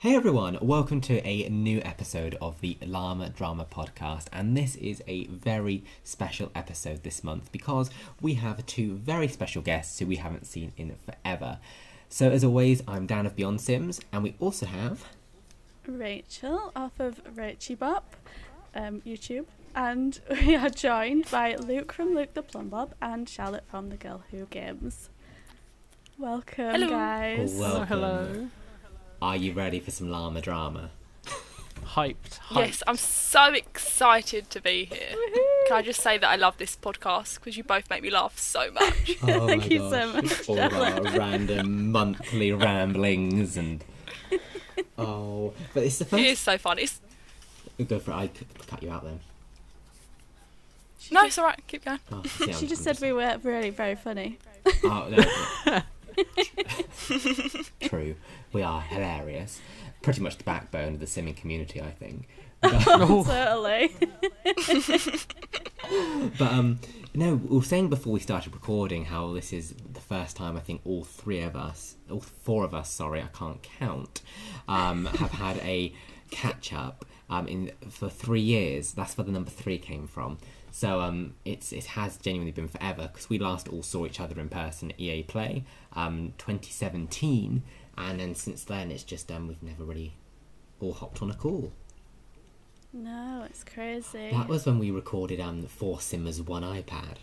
Hey everyone, welcome to a new episode of the Llama Drama Podcast, and this is a very special episode this month because we have two very special guests who we haven't seen in forever. So, as always, I'm Dan of Beyond Sims, and we also have Rachel off of Rachie Bop, um, YouTube, and we are joined by Luke from Luke the Plumbob and Charlotte from The Girl Who Games. Welcome, Hello. guys. Welcome. Hello. Are you ready for some llama drama? Hyped. hyped. Yes, I'm so excited to be here. Can I just say that I love this podcast because you both make me laugh so much. Oh Thank my you so gosh, much, All our random monthly ramblings and. Oh, but it's the it first. is so fun. It's oh, Go for it. I cut you out then. no, it's all right. Keep going. Oh, see, I'm- She just I'm said we were really very funny. Oh, no. True. We are hilarious. Pretty much the backbone of the simming community, I think. But, Oh, Totally. but um, no, we were saying before we started recording how this is the first time I think all three of us, all four of us, sorry, I can't count, um, have had a catch up um, in for three years. That's where the number three came from. So um, it's it has genuinely been forever because we last all saw each other in person at EA Play, um, 2017, and then since then it's just um, we've never really all hopped on a call. no, it's crazy. That was when we recorded um, Four Simmers One iPad.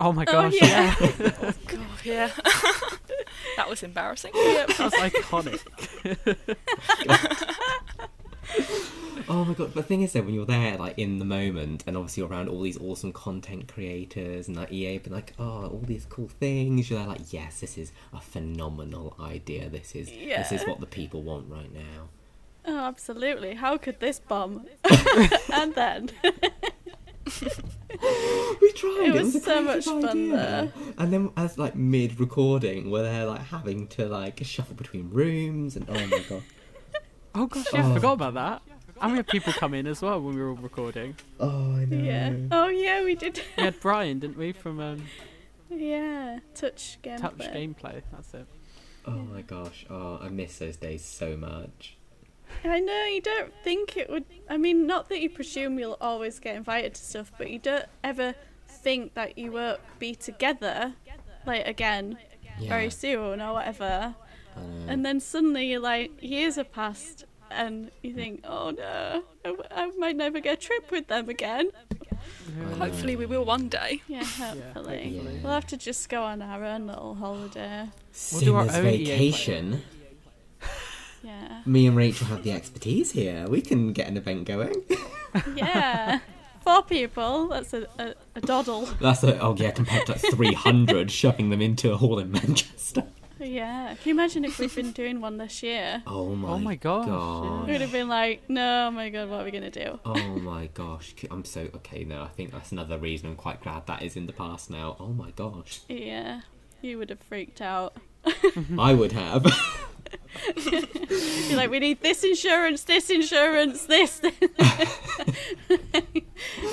oh my gosh! Oh, gosh. yeah. yeah. God, yeah. that was embarrassing. Yep. That was iconic. Oh my god! But the thing is, though, when you're there, like in the moment, and obviously you're around all these awesome content creators and like EA, been like, oh, all these cool things. You're there, like, yes, this is a phenomenal idea. This is this is what the people want right now. Oh, absolutely. How could this bomb? and then. We tried. It was a so creative much fun there. And then, as like mid recording, where they're like having to like shuffle between rooms, and oh my god, Oh gosh, yeah, Oh. I forgot about that. And we had people come in as well when we were all recording. oh I know. Yeah. Oh, yeah, we did. We had Brian, didn't we, from um, yeah. Touch gameplay. Touch Gameplay. That's it. Oh my gosh, oh I miss those days so much. I know you don't think it would. I mean, not that you presume you'll always get invited to stuff, but you don't ever think that you won't be together, like again, Yeah, very soon or whatever. And then suddenly you're like, years have passed, and you think, oh no, I might never get a trip with them again. I Hopefully, we will one day. Yeah, hopefully. hopefully. We'll have to just go on our own little holiday. We'll do our Simmers own vacation. Yeah. Me and Rachel have the expertise here. We can get an event going. Yeah. Four people, that's a, a, a doddle. That's a, oh yeah, compared to like 300 shoving them into a hall in Manchester. Yeah. Can you imagine if we'd been doing one this year? Oh, oh my, Oh my gosh, gosh. We would have been like, no, oh my god, what are we going to do? Oh my gosh. I'm so okay no, I think that's another reason I'm quite glad that is in the past now. Oh my gosh. Yeah. You would have freaked out. I would have. You're like, we need this insurance, this insurance, this.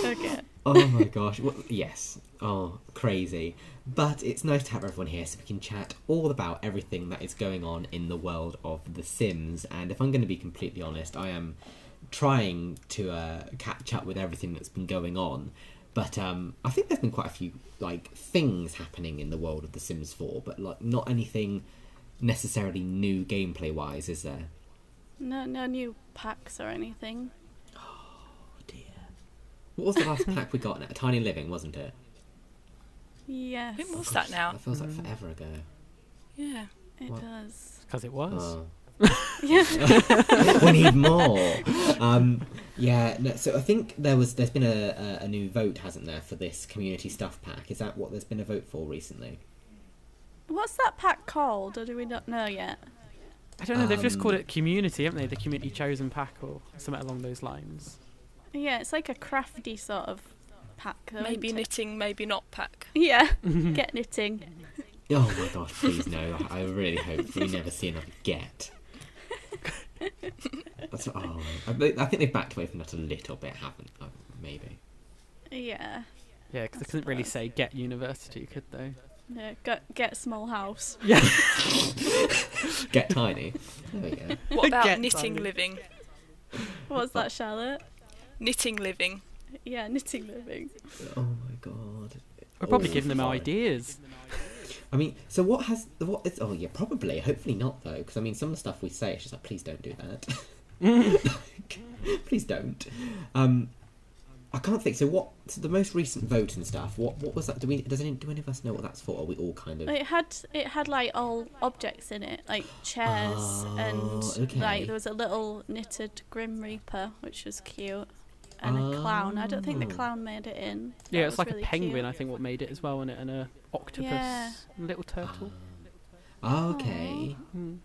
okay. oh my gosh. Well, yes. Oh, crazy. But it's nice to have everyone here so we can chat all about everything that is going on in the world of The Sims. And if I'm going to be completely honest, I am trying to uh, catch up with everything that's been going on. But um, I think there's been quite a few like things happening in the world of The Sims 4, but like not anything necessarily new gameplay wise, is there? No, no new packs or anything. Oh dear. What was the last pack we got? A Tiny Living, wasn't it? Yes, When was that now? That feels like forever ago. Yeah. it What? does. Because it was. Oh. Yeah. we need more. Um, yeah, no, so I think there was there's been a, a, a new vote, hasn't there, for this community stuff pack? Is that what there's been a vote for recently? What's that pack called, or do we not know yet? I don't know, they've just Um, called it Community, haven't they? The Community Chosen Pack or something along those lines. Yeah, it's like a crafty sort of pack. though, Maybe it? knitting, maybe not pack. Yeah, get knitting. Oh my gosh, please no! I I really hope we never see another get. That's, oh, I, I think they've backed away from that a little bit, haven't? Oh, maybe. Yeah. Yeah, because they couldn't really say get university, could they? Yeah, get, get small house. Yeah. Get tiny. There we go. What about Get knitting tiny. living? What's that, Charlotte? Knitting living. Yeah, knitting living. Oh my god. We're probably Oh, giving them fine. ideas. I mean, so what has what is? Oh yeah, probably. Hopefully not though, because I mean, some of the stuff we say, it's just like, please don't do that. please don't. Um, I can't think. So what? So the most recent vote and stuff. What? What was that? Do we? Does any? Do any of us know what that's for? Are we all kind of? It had it had like all objects in it, like chairs Oh, and okay. like there was a little knitted Grim Reaper, which was cute, and a clown. I don't think the Oh. clown made it in. Yeah, it's like really a penguin, cute. I think, what made it as well, and and a octopus, Yeah. and a little turtle. Oh, okay. Hmm.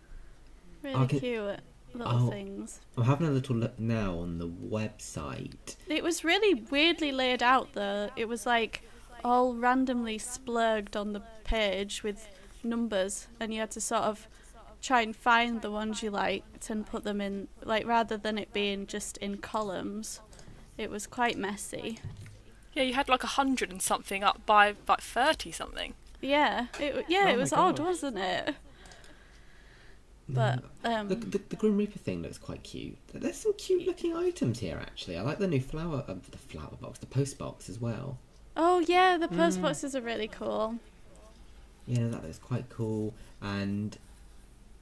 Really Okay. cute little Oh. things. I'm having a little look now on the website. It was really weirdly laid out though. It was like all randomly splurged on the page with numbers, and you had to sort of try and find the ones you liked and put them in, like rather than it being just in columns. It was quite messy. Yeah, you had like a hundred and something up by like thirty something. Yeah, it yeah, Oh it my was odd, wasn't it? But um, The, the, the Grim Reaper thing looks quite cute. There's some cute looking items here, actually. I like the new flower, uh, the flower box, the post box as well. oh yeah, the post Mm. boxes are really cool. Yeah, that looks quite cool. And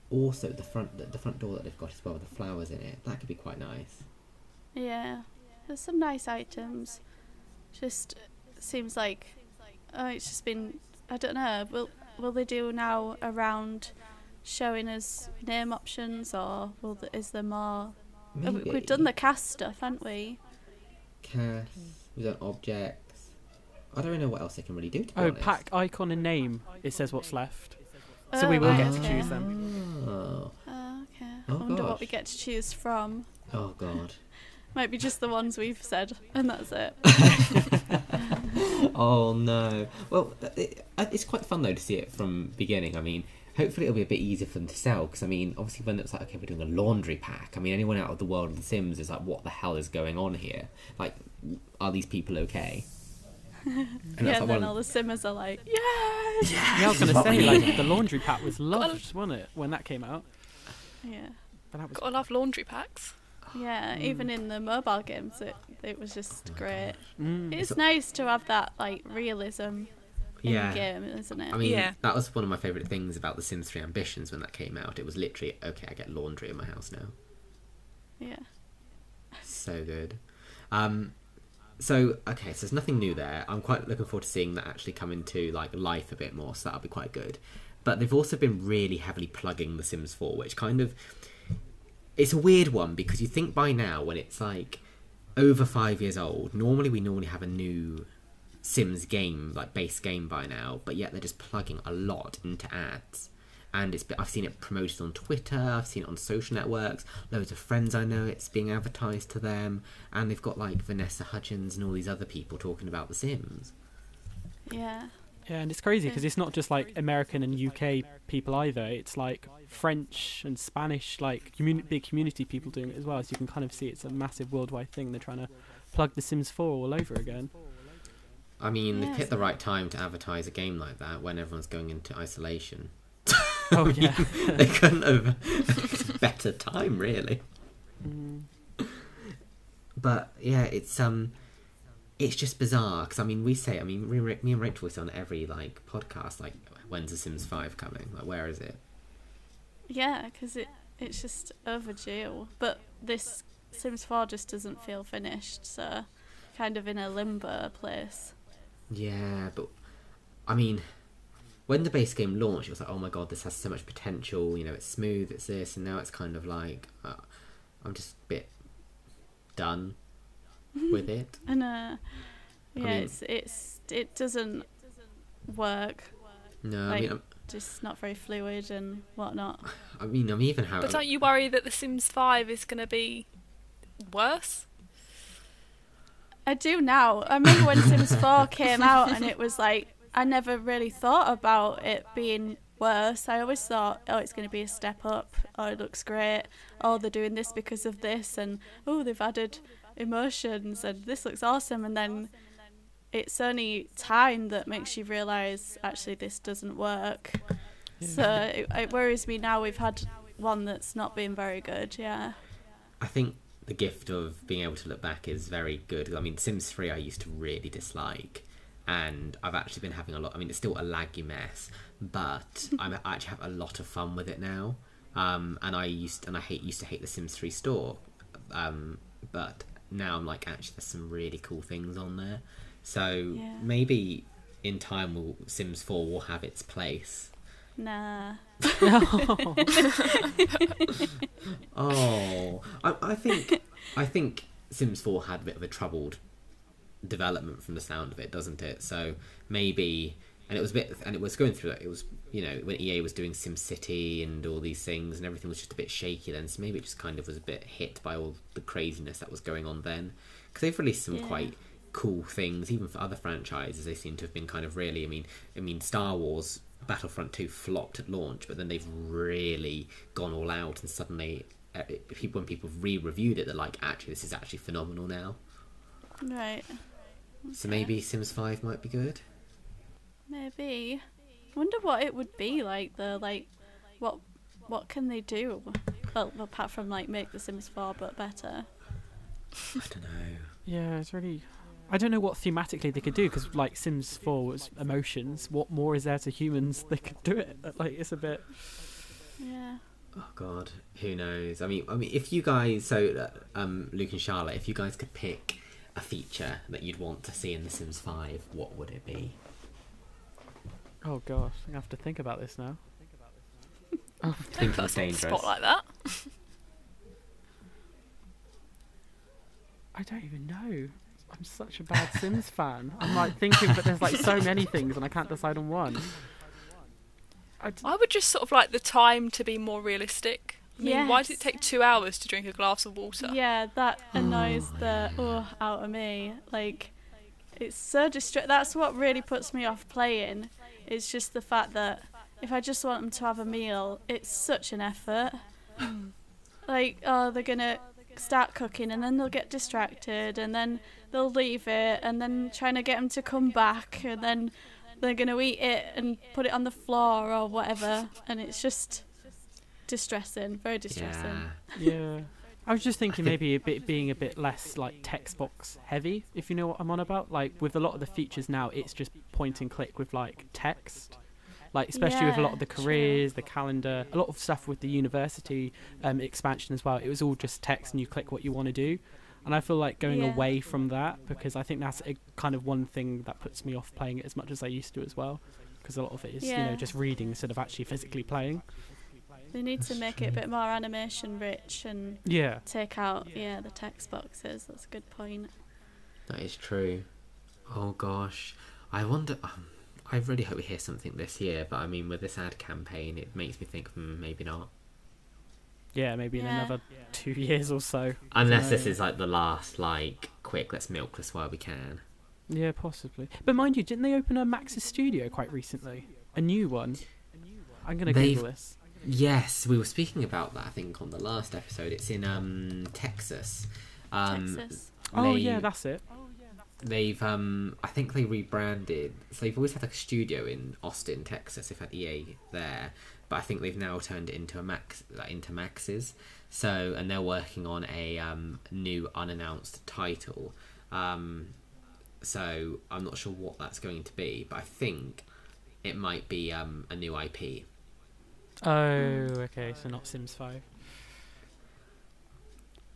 also the front, the, the front door that they've got as well with the flowers in it. That could be quite nice. Yeah, there's some nice items. Just seems like oh, it's just been. I don't know. Will will they do now around showing us name options, or will th- is there more? We- We've done the cast stuff, haven't we? cast. We've done objects. I don't know what else they can really do. To be Oh, honest. pack icon and name. It says what's left. So oh, we will get to choose them. Oh, Oh, okay. Oh, I wonder what we get to choose from. oh god. Might be just the ones we've said, and that's it. oh no. Well, it, uh, it's quite fun though to see it from beginning. I mean, hopefully it'll be a bit easier for them to sell because I mean, obviously when it's like okay, we're doing a laundry pack. I mean, anyone out of the world of The Sims is like, what the hell is going on here? Like, are these people okay? And yeah, and like then one- all the simmers are like, yes! Yeah, I was gonna say like the laundry pack was loved, wasn't it, when that came out? Yeah. But that was Gotta love laundry packs. Yeah, even in the mobile games, it, it was just great. mm. It's nice to have that like realism in Yeah. the game, isn't it? I mean, Yeah. that was one of my favourite things about The Sims 3 Ambitions when that came out. It was literally, okay, I get laundry in my house now. yeah. So good. Um, so okay, so there's nothing new there. I'm quite looking forward to seeing that actually come into like life a bit more. So that'll be quite good. But they've also been really heavily plugging The Sims 4, which kind of it's a weird one because you think by now when it's like over five years old, normally we normally have a new Sims game, like base game by now, but yet they're just plugging a lot into ads. And it's I've seen it promoted on Twitter, I've seen it on social networks, loads of friends I know it's being advertised to them, and they've got like Vanessa Hudgens and all these other people talking about The Sims. Yeah. Yeah, and it's crazy because it's not just like American and UK people either. It's like French and Spanish, like communi- big community people doing it as well. So you can kind of see it's a massive worldwide thing. They're trying to plug The Sims 4 all over again. I mean, they've hit the right time to advertise a game like that when everyone's going into isolation. Oh yeah. they couldn't have better time, really. Mm. But yeah, it's um, it's just bizarre because I mean, we say, I mean, me, me and Rachel say on every like podcast, like, when's The Sims Five coming? Like, where is it? Yeah, because it, it's just overdue. But this Sims 4 just doesn't feel finished, so kind of in a limbo place. Yeah, but I mean, when the base game launched, it was like, oh my god, this has so much potential. You know, it's smooth, it's this, and now it's kind of like, uh, I'm just a bit done with it. And uh, yeah, mean- it's it's it doesn't work. No, I Like- mean, I'm, Just not very fluid and whatnot. I mean, I'm even how. But don't you worry that The Sims 5 is gonna be worse? I do now. I remember when Sims 4 came out and it was like, I never really thought about it being worse. I always thought, oh, it's going to be a step up. Oh, it looks great. Oh, they're doing this because of this. And oh, they've added emotions and this looks awesome. And then it's only time that makes you realise actually this doesn't work. So it, it worries me now. We've had one that's not been very good. Yeah. I think the gift of being able to look back is very good. I mean, Sims 3 I used to really dislike, and I've actually been having a lot. I mean, it's still a laggy mess, but I'm, I actually have a lot of fun with it now. Um, and I used and I hate used to hate the Sims 3 store, um, but now I'm like actually there's some really cool things on there. So Yeah. maybe in time will Sims 4 will have its place. Nah. Oh, I, I think I think Sims Four had a bit of a troubled development from the sound of it, doesn't it? So maybe, and it was a bit, and it was going through it. It was you know when EA was doing Sim City and all these things, and everything was just a bit shaky then. So maybe it just kind of was a bit hit by all the craziness that was going on then. Because they've released some Yeah. quite cool things, even for other franchises. They seem to have been kind of really. I mean, I mean, Star Wars Battlefront Two flopped at launch, but then they've really gone all out, and suddenly, uh, people when people re-reviewed it, they're like, actually, this is actually phenomenal now. Right. So maybe Sims Five might be good. Maybe. Wonder what it would be like though. Like, what what can they do? Well, apart from like make The Sims 4 but better. I don't know. Yeah, it's really. I don't know what thematically they could do because, like, Sims 4 was emotions. What more is there to humans they could do it? Like, it's a bit. Yeah. Oh God, who knows? I mean, I mean, if you guys, so uh, um, Luke and Charlotte, if you guys could pick a feature that you'd want to see in The Sims Five, what would it be? Oh gosh, I have to think about this now. Oh, Thinking That's on the dangerous. spot like that. I don't even know. I'm such a bad Sims fan. I'm like thinking, but there's like so many things, and I can't decide on one. I d- I would just sort of like the time to be more realistic. I mean, why does it take two hours to drink a glass of water? Yeah, that annoys the oh, oh out of me. Like, it's so distra- That's what really puts me off playing. It's just the fact that if I just want them to have a meal, it's such an effort. like, oh, they're gonna start cooking and then they'll get distracted and then they'll leave it and then trying to get them to come back and then they're gonna eat it and put it on the floor or whatever and it's just distressing, very distressing. Yeah. yeah. I was just thinking maybe a bit being a bit less like text box heavy, if you know what I'm on about. Like with a lot of the features now, it's just point and click with like text. Like especially with a lot of the true. careers, the calendar, a lot of stuff with the university um, expansion as well. It was all just text and you click what you want to do. And I feel like going Yeah. away from that because I think that's a kind of one thing that puts me off playing it as much as I used to as well. Because a lot of it is you know just reading instead of actually physically playing. They need to make it a bit more animation rich and Yeah. take out yeah the text boxes. That's a good point. That is true. Oh gosh, I wonder. Um, I really hope we hear something this year, but I mean, with this ad campaign, it makes me think, hmm, maybe not. Yeah, maybe in another two years or so. Unless this is like the last, like, quick, let's milk this while we can. Yeah, possibly. But mind you, didn't they open a Maxis studio quite recently? A new one. I'm gonna They've- Google this. Yes, we were speaking about that. I think on the last episode. It's in um Texas. Um, Texas. Oh yeah, that's it. They've um I think they rebranded. So they've always had like a studio in Austin, Texas. They've had EA there, but I think they've now turned it into a Max like, into Maxis. So and they're working on a um new unannounced title. Um so I'm not sure what that's going to be, but I think it might be um a new IP. Oh, okay. So not Sims Five.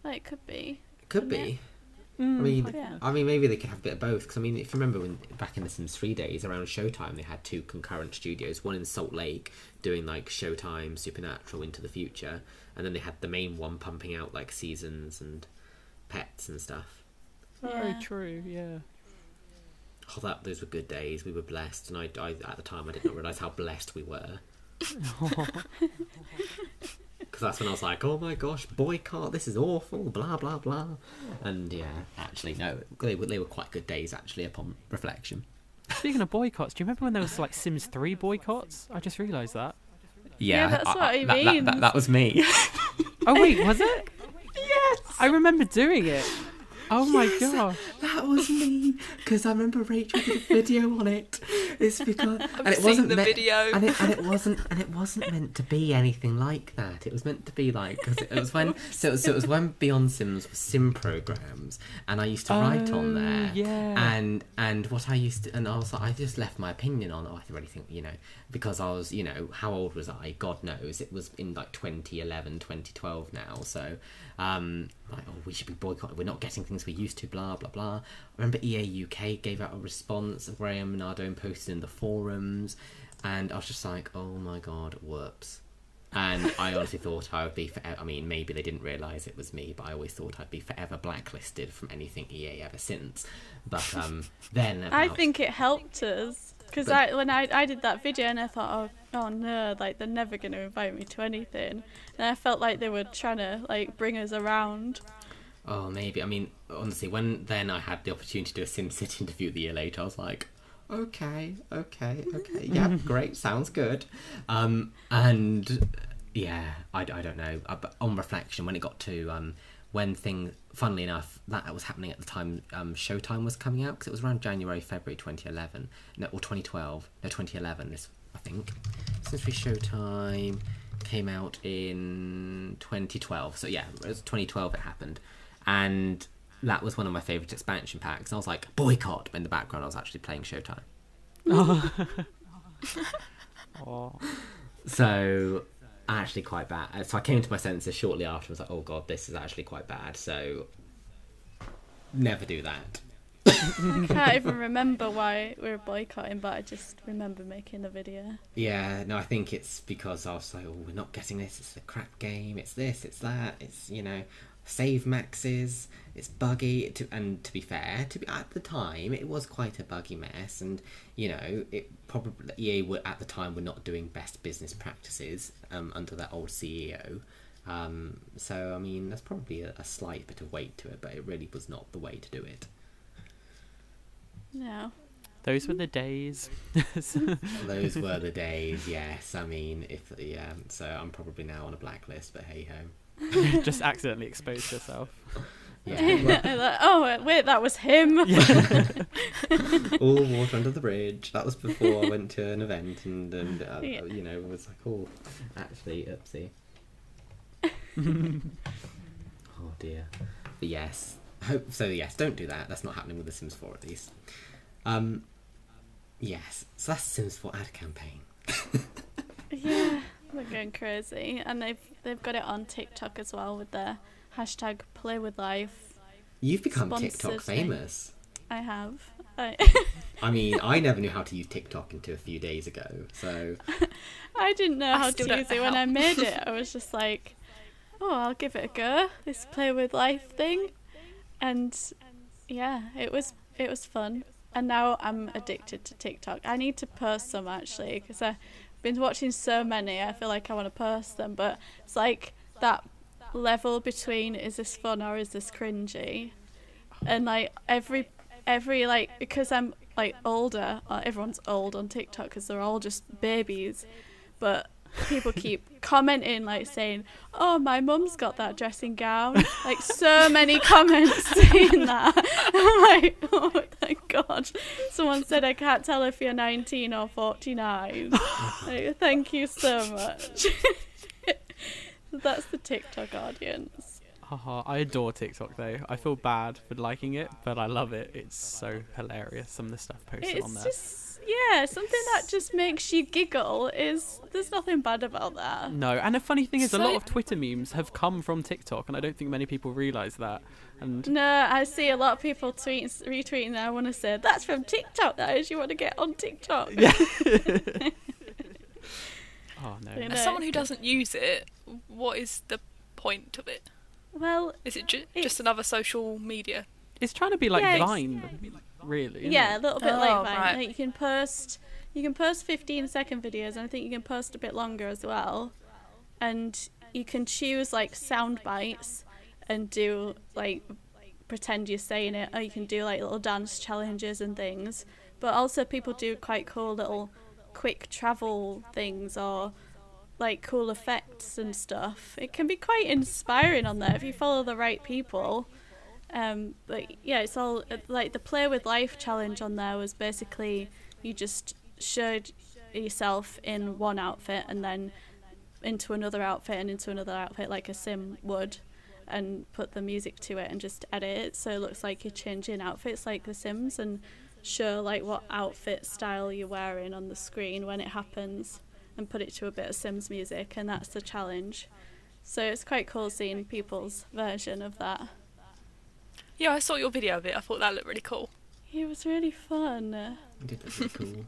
Well, it could be. It Could be. Mm, I mean, Yeah. I mean, maybe they could have a bit of both. Because I mean, if you remember when back in the Sims Three days, around Showtime, they had two concurrent studios. One in Salt Lake doing like Showtime, Supernatural, Into the Future, and then they had the main one pumping out like seasons and pets and stuff. very Yeah. true. Yeah. Oh, that those were good days. We were blessed, and I, I at the time I did not realize how blessed we were. Because that's when I was like, "Oh my gosh, boycott! This is awful!" Blah blah blah. And yeah, actually, no, they were they were quite good days actually upon reflection. Speaking of boycotts, do you remember when there was like Sims Three boycotts? I just realised that. Yeah, that's what he that, that- that- that was me. Oh wait, was it? yes. I remember doing it. Oh my gosh. That was me because I remember Rachel did a video on it. It's because and it seen wasn't the meant- video. and it, and it wasn't and it wasn't meant to be anything like that. It was meant to be like because it, was when so, so it was when Beyond Sims was sim programs, and I used to write on Oh, there. yeah. And and what I used to and I was like, I just left my opinion on. Oh, I really think you know because I was you know how old was I? God knows it was in like 2011, 2012 now. So um like oh we should be boycotting. We're not getting things we used to. Blah blah blah. I remember EA UK gave out a response of Graham Nardone posted in the forums, and I was just like, oh my god, whoops. And I honestly thought I would be forever. I mean, maybe they didn't realise it was me, but I always thought I'd be forever blacklisted from anything EA ever since. But um, then I think it helped us because I when I I did that video and I thought, oh, oh no, like they're never going to invite me to anything, and I felt like they were trying to like bring us around. Oh, maybe. I mean, honestly, when then I had the opportunity to do a SimCity interview the year later, I was like, okay, okay, okay, yeah, great, sounds good. Um, and yeah, I, I don't know. Uh, but on reflection, when it got to um, when things, funnily enough, that was happening at the time um, Showtime was coming out because it was around January, February 2011, no, or 2012, no, 2011, this, I think. Since we Showtime came out in 2012, so yeah, it was 2012 it happened, and that was one of my favorite expansion packs. I was like boycott. But in the background, I was actually playing Showtime. Oh. So actually quite bad. Uh, so I came to my senses shortly after. I was like, oh god, this is actually quite bad. So never do that. I can't even remember why we were boycotting, but I just remember making the video. Yeah, no, I think it's because I was like, oh, we're not getting this. It's a crap game. It's this. It's that. It's you know, save maxes. It's buggy. To, and to be fair, to be at the time, it was quite a buggy mess. And you know, it probably EA were at the time were not doing best business practices um, under that old CEO. Um, so I mean, there's probably a, a slight bit of weight to it, but it really was not the way to do it. No. Those were the days. Those were the days. Yes, I mean, if yeah, so I'm probably now on a blacklist, but hey ho. Just accidentally exposed yourself. Yeah, like, oh wait, that was him. all water under the bridge. That was before I went to an event, and and uh, Yeah. you know was like, oh, actually, oopsie. oh dear. But yes, hope so. Yes, don't do that. That's not happening with The Sims 4 at least. Um, yes. So that's Sims 4 ad campaign. yeah, they're going crazy, and they've they've got it on TikTok as well with their hashtag Play with Life. You've become TikTok famous. I have. I, I mean, I never knew how to use TikTok until a few days ago. So I didn't know I how to use it when. I made it. I was just like, oh, I'll give it a go. This play with life thing, and yeah, it was it was fun. And now I'm addicted to TikTok. I need to post some actually because I've been watching so many. I feel like I want to post them, but it's like that level between is this fun or is this cringy, and like every every like because I'm like older. Everyone's old on TikTok because they're all just babies, but people keep commenting like saying, "Oh, my mum's got that dressing gown." Like so many comments saying that. I'm like, oh thank God. Someone said I can't tell if you're 19 or 49. like, thank you so much. That's the TikTok audience. Haha, I adore TikTok though. I feel bad for liking it, but I love it. It's so hilarious. Some of the stuff posted on It's there. Just yeah, something that just makes you giggle is there's nothing bad about that. No, and the funny thing is, a lot of Twitter memes have come from TikTok, and I don't think many people realise that. And No, I see a lot of people tweeting, retweeting that. I want to say that's from TikTok. That is, you want to get on TikTok. Yeah. oh no, You know. As someone who doesn't use it, what is the point of it? Well, Is it ju- just another social media? it's trying to be like Yeah, it's- Vine, really. yeah, a little bit Oh, like Vine. right. Like you can post, you can post 15 second videos, and I think you can post a bit longer as well. And you can choose like sound bites and do like pretend you're saying it, or you can do like little dance challenges and things. But also, people do quite cool little quick travel things or like cool effects and stuff. It can be quite inspiring on there if you follow the right people. Um, but yeah, it's all like the play with life challenge on there was basically you just showed yourself in one outfit and then into another outfit and into another outfit like a sim would and put the music to it and just edit it so it looks like you're changing outfits like the sims and show like what outfit style you're wearing on the screen when it happens and put it to a bit of sims music and that's the challenge. So it's quite cool seeing people's version of that Yeah, I saw your video of it. I thought that looked really cool. it was really fun It did look pretty cool.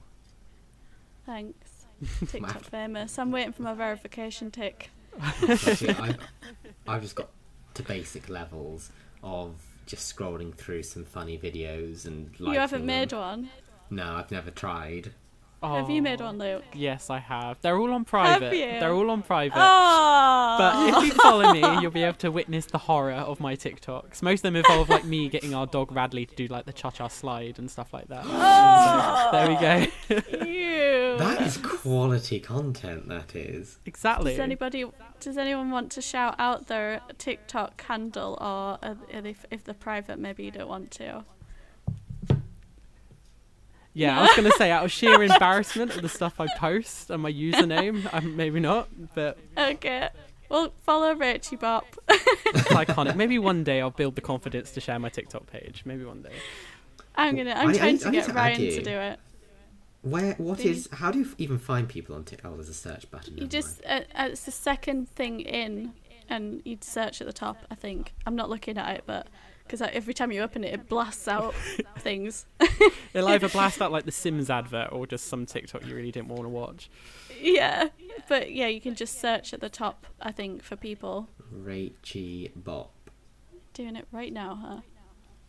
thanks tiktok famous i'm waiting for my verification tick Actually, I've, I've just got to basic levels of just scrolling through some funny videos and you haven't liking made them. one No, I've never tried. Have you made one, luke Yes, I have. They're all on private. Have you? They're all on private. oh But if you follow me, you'll be able to witness the horror of my TikToks. Most of them involve like me getting our dog Radley to do like the cha-cha slide and stuff like that. Oh. There we go. Ew. That is quality content, that is. exactly. Does anybody, does anyone want to shout out their TikTok handle, or uh, if if they're private, maybe you don't want to? Yeah, I was gonna say out of sheer embarrassment of the stuff I post and my username, um, maybe not, but Okay. Well, follow Rachie Bop. it's iconic. Maybe one day I'll build the confidence to share my TikTok page. Maybe one day. I'm gonna. I'm I- I trying need- to I need get to add Ryan you. to do it. Where? What Really? is? How do you even find people on TikTok? Oh, there's a search button. You never just mind. uh, uh, it's the second thing in, and you'd search at the top. I think I'm not looking at it, but because every time you open it, it blasts out things. It'll either blast out like the Sims advert or just some TikTok you really didn't want to watch. yeah, but yeah, you can just search at the top. I think for people Rachie Bop. doing it right now, huh?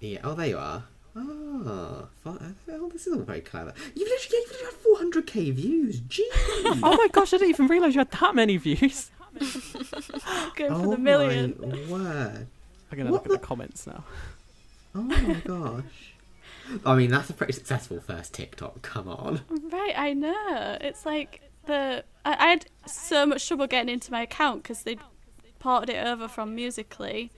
Yeah. Oh, there you are. Oh, oh, this is all very clever. You've literally, you've literally had 400k views. Gee. Oh my gosh, I didn't even realise you had that many views. Going oh for the oh million. my word. I'm gonna What look at the- the comments now. Oh my gosh. I mean, that's a pretty successful first TikTok. Come on. Right, I know. It's like the I, I had so much trouble getting into my account because they ported it over from Musical.ly,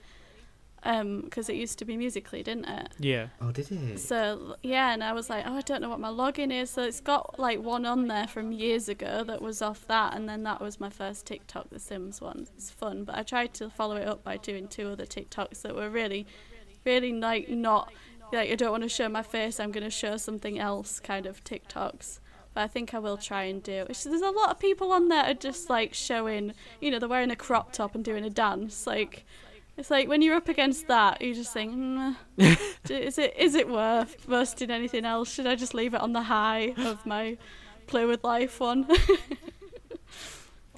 um, because it used to be Musical.ly, didn't it? Yeah. Oh, did it? So yeah, and I was like, oh, I don't know what my login is. So it's got like one on there from years ago that was off that, and then that was my first TikTok, the Sims one. It's fun, but I tried to follow it up by doing two other TikToks that were really, really like not like I don't want to show my face. I'm gonna show something else kind of TikToks. But I think I will try and do. It's, there's a lot of people on there are just like showing, you know, they're wearing a crop top and doing a dance. Like, it's like when you're up against that, you just think, mm, is it is it worth posting anything else? Should I just leave it on the high of my play with life one?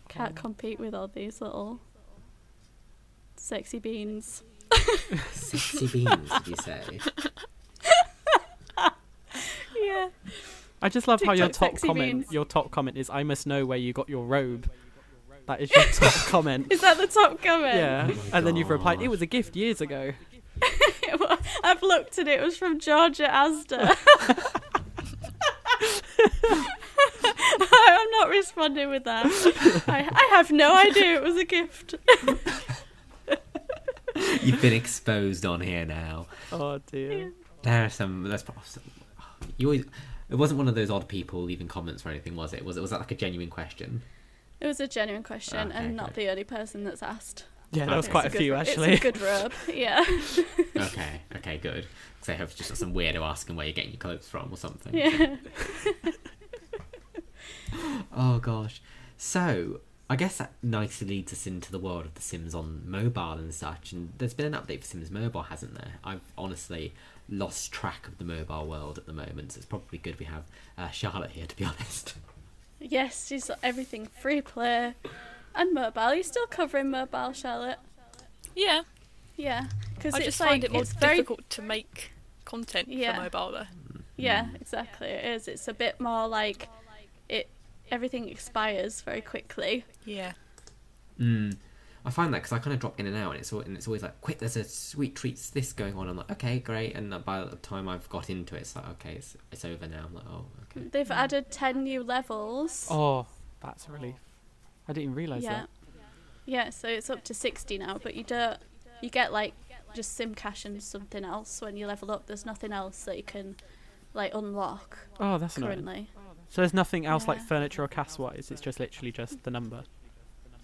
Can't compete with all these little sexy beans. Sexy beans, did you say? Yeah. I just love how your top comment beans. your top comment is I must know where you got your robe. That is your top comment. Is that the top comment? Yeah. Oh and then you've replied. It was a gift years ago. I've looked and it was from George at Asda. I'm not responding with that. I, I have no idea it was a gift. You've been exposed on here now. Oh dear. There are some. There's pro- you always. It wasn't one of those odd people leaving comments or anything, was it? Was it? Was that like a genuine question? It was a genuine question Okay, and not the only person that's asked. Yeah, that was Okay. quite a It's few actually. It's a good rub. Yeah. Okay. Okay. Good. Because I hope it's just got some weirdo asking where you're getting your clothes from or something. yeah. Oh gosh. So I guess that nicely leads us into the world of The Sims on mobile and such. And there's been an update for Sims Mobile, hasn't there? I've honestly lost track of the mobile world at the moment. So it's probably good we have uh, Charlotte here, to be honest. Yes, she's got everything free play and mobile. You're still covering mobile, Charlotte? Yeah, Yeah, because I it's just like find it more it's very difficult to make content Yeah. for mobile though. yeah, exactly. It is. It's a bit more like it. Everything expires very quickly. Yeah. Mm. I find that because I kind of drop in and out, and it's al- and it's always like, "Quick, there's a sweet treats this going on." I'm like, "Okay, great," and by the time I've got into it, it's like, "Okay, it's it's over now." I'm like, "Oh, okay." They've added ten new levels. Oh, that's a relief. I didn't even realise yeah, that. yeah. So it's up to sixty now, but you don't. You get like just sim cash and something else when you level up. There's nothing else that you can like unlock Oh, that's annoying. currently. So there's nothing else like furniture or cast wise. It's just literally just the number.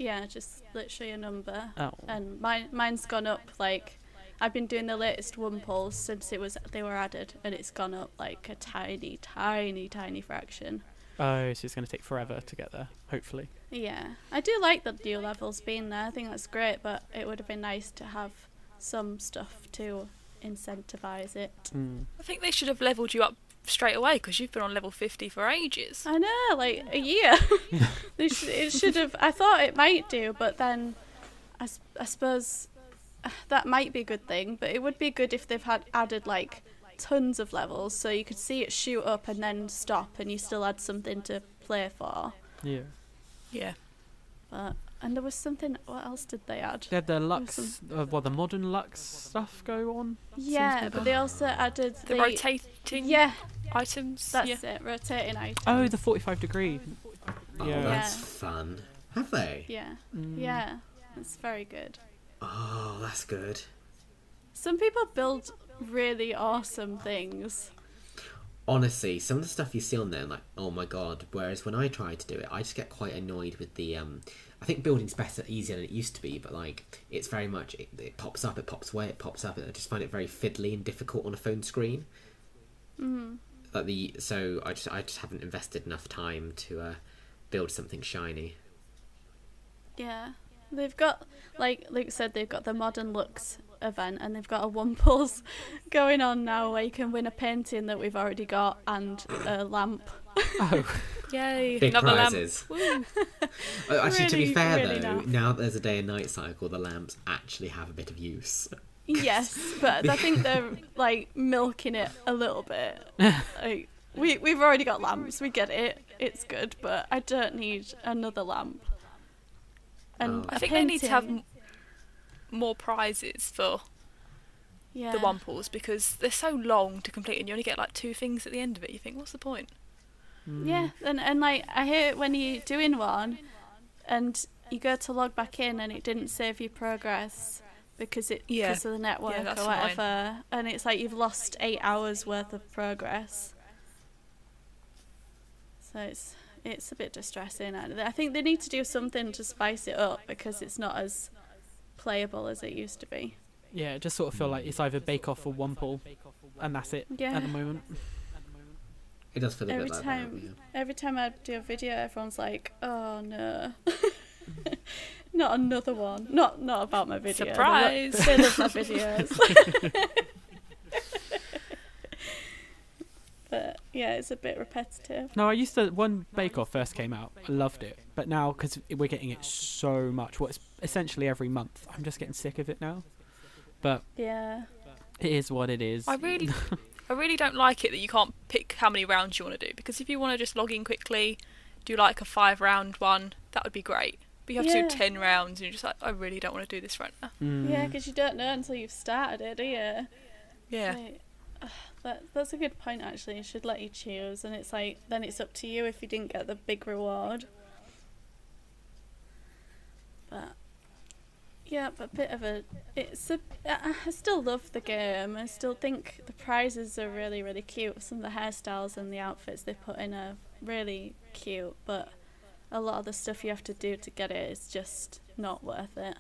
Yeah, just literally a number. Oh. And mine mine's gone up like I've been doing the latest one polls since it was they were added and it's gone up like a tiny, tiny, tiny fraction. Oh, so it's going to take forever to get there. Hopefully. Yeah. I do like the new levels being there. I think that's great, but it would have been nice to have some stuff to incentivize it. Mm. I think they should have leveled you up straight away because you've been on level 50 for ages. I know, like a year. It should have. I thought it might do, but then I suppose uh, that might be a good thing. But it would be good if they've had added like tons of levels, so you could see it shoot up and then stop, and you still had something to play for. Yeah. Yeah. But and there was something. What else did they add? They had the Luxe, uh, well, the modern Luxe stuff go on. Yeah, but they also added The rotating Yeah, items. that's yeah. it. Rotating items. Oh, the 45 degree. Oh, Yeah. that's fun. Have they? Yeah, Mm. yeah, it's very good. Oh, that's good. Some people build really awesome things. Honestly, some of the stuff you see on there, like, oh my god. Whereas when I try to do it, I just get quite annoyed with the. um I think building's better, easier than it used to be, but like, it's very much it, it pops up, it pops away, it pops up, and I just find it very fiddly and difficult on a phone screen. Mm. Like the so I just I just haven't invested enough time to uh, build something shiny. Yeah. They've got, like Luke said, they've got the Modern Luxe event and they've got a one pulse going on now where you can win a painting that we've already got and a lamp. Oh, Yay. Big Another prizes. lamp. Woo. Oh, actually, to be fair really though, naff. now that there's a day and night cycle, the lamps actually have a bit of use. Yes, but I think they're like milking it a little bit. Like, we, we've already got lamps, we get it, it's good, but I don't need another lamp. And Oh. I a think they need to have m- more prizes for yeah. the one because they're so long to complete and you only get like two things at the end of it. You think, what's the point? Mm. Yeah, and and like I hear when you're doing one, and you go to log back in and it didn't save your progress because it Yeah. because of the network that's or annoying. whatever, and it's like you've lost eight hours worth of progress. So it's it's a bit distressing. I I think they need to do something to spice it up because it's not as playable as it used to be. yeah, it just sort of feel like it's either Bake Off or One Pull, and that's it Yeah. at the moment. It does feel a Every bit like time- that. Every time I do a video, everyone's like, "Oh no." Not another one. Not not about my video. Surprise. They love my videos. but yeah, it's a bit repetitive. No, I used to when Bake Off first came out, I loved it. But now because we're getting it so much, well, it's essentially every month. I'm just getting sick of it now. But Yeah. it is what it is. I really, I really don't like it that you can't pick how many rounds you want to do because if you want to just log in quickly, do like a five round one, that would be great. But you have to do ten rounds and you're just like, I really don't want to do this right now. Mm. Yeah, because you don't know until you've started it, do you? Yeah. Like, ugh, that that's a good point actually. It should let you choose, and it's like then it's up to you if you didn't get the big reward. But yeah, but a bit of a it's a. I I still love the game. I still think the prizes are really really cute. Some of the hairstyles and the outfits they put in are really cute, but a lot of the stuff you have to do to get it is just not worth it.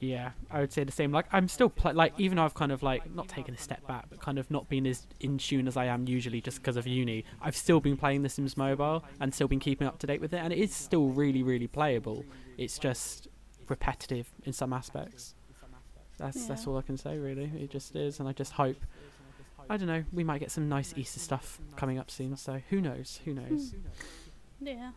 Yeah, I would say the same. Like I'm still pl- like even though I've kind of like not taken a step back, but kind of not been as in tune as I am usually just because of uni. I've still been playing The Sims Mobile and still been keeping up to date with it, and it is still really really playable. It's just repetitive in some aspects. That's that's all I can say really. It just is, and I just hope. I don't know. We might get some nice Easter stuff coming up soon. So who knows? Who hmm. knows? Yeah.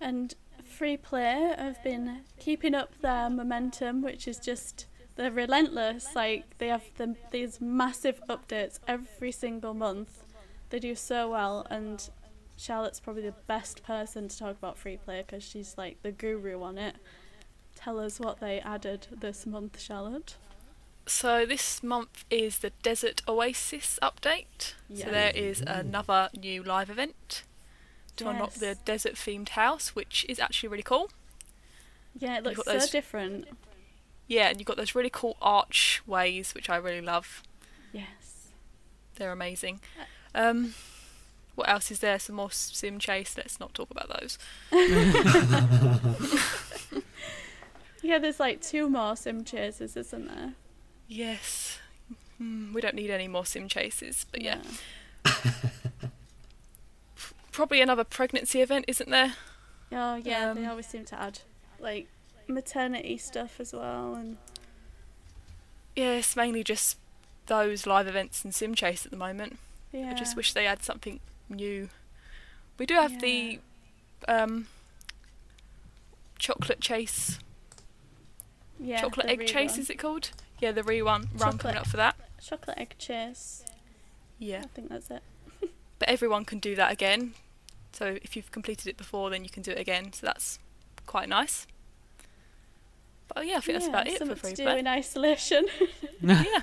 And free play have been keeping up their momentum, which is just they're relentless. Like they have the, these massive updates every single month. They do so well, and Charlotte's probably the best person to talk about free play because she's like the guru on it. Tell us what they added this month, Charlotte. So this month is the Desert Oasis update. Yeah. So there is another new live event to unlock the desert themed house, which is actually really cool. Yeah, it You've looks got so those- different. Yeah, and you've got those really cool archways, which I really love. Yes. They're amazing. Um, what else is there? Some more sim chase. Let's not talk about those. Yeah, there's like two more sim chases, isn't there? Yes. Hmm, we don't need any more sim chases, but yeah. Probably another pregnancy event, isn't there? Oh yeah, they Um, always seem to add like maternity stuff as well, and Yeah, it's mainly just those live events and sim chase at the moment. yeah. I just wish they had something new. We do have the um, chocolate chase, yeah, chocolate the egg chase, rerun. is it called? Yeah, the rerun run coming Chocolate- up for that. chocolate egg chase. Yeah, I think that's it. but everyone can do that again. So if you've completed it before, then you can do it again. So that's quite nice. But oh, yeah, I think that's about it for something free to do play. in isolation. Yeah,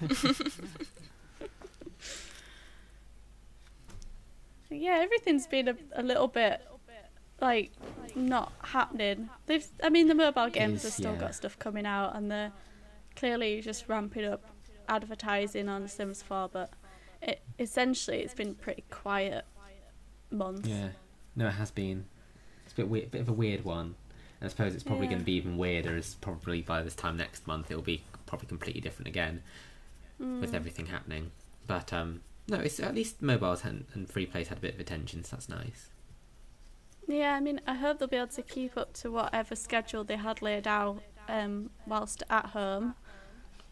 yeah, everything's been a, a little bit like not happening. They've, I mean, the mobile games have still yeah. got stuff coming out, and they're clearly just ramping up advertising on Sims 4. But it essentially it's been pretty quiet month. Yeah. No, it has been. It's a bit weird, bit of a weird one. And I suppose it's probably Yeah. going to be even weirder as probably by this time next month it'll be probably completely different again with Mm. everything happening. But um, no, it's at least mobiles and, and free plays had a bit of attention, so that's nice. Yeah, I mean, I hope they'll be able to keep up to whatever schedule they had laid out um, whilst at home.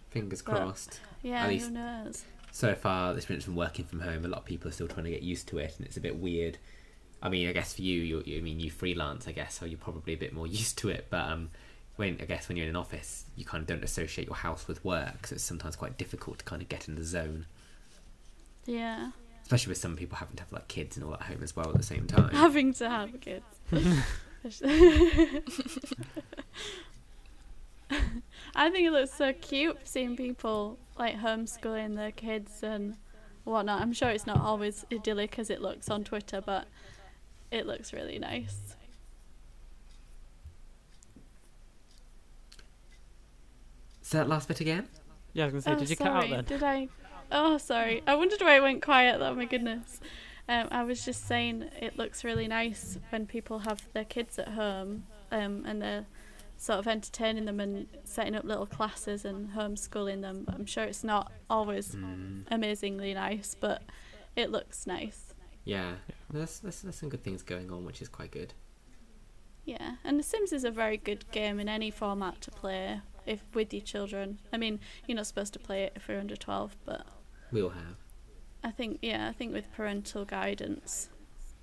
Fingers But- crossed. Yeah, who knows? So far, this experience from working from home, a lot of people are still trying to get used to it, and it's a bit weird. I mean, I guess for you, you, you I mean, you freelance, I guess, so you're probably a bit more used to it. But um, when I guess when you're in an office, you kind of don't associate your house with work, so it's sometimes quite difficult to kind of get in the zone. Yeah, Especially with some people having to have like kids and all at home as well at the same time. having to have kids. I think it looks so cute seeing people like homeschooling their kids and whatnot. I'm sure it's not always idyllic as it looks on Twitter, but it looks really nice. Say that last bit again. Yeah, I was gonna say, oh, did you sorry. cut out then? Did I? Oh, sorry. I wondered why it went quiet. Oh my goodness. Um, I was just saying it looks really nice when people have their kids at home um, and they're sort of entertaining them and setting up little classes and homeschooling them. I'm sure it's not always Mm, amazingly nice, but it looks nice. yeah, there's, there's there's some good things going on, which is quite good. Yeah, and The Sims is a very good game in any format to play if with your children. I mean, you're not supposed to play it if you're under 12, but We all have. I think yeah, I think with parental guidance,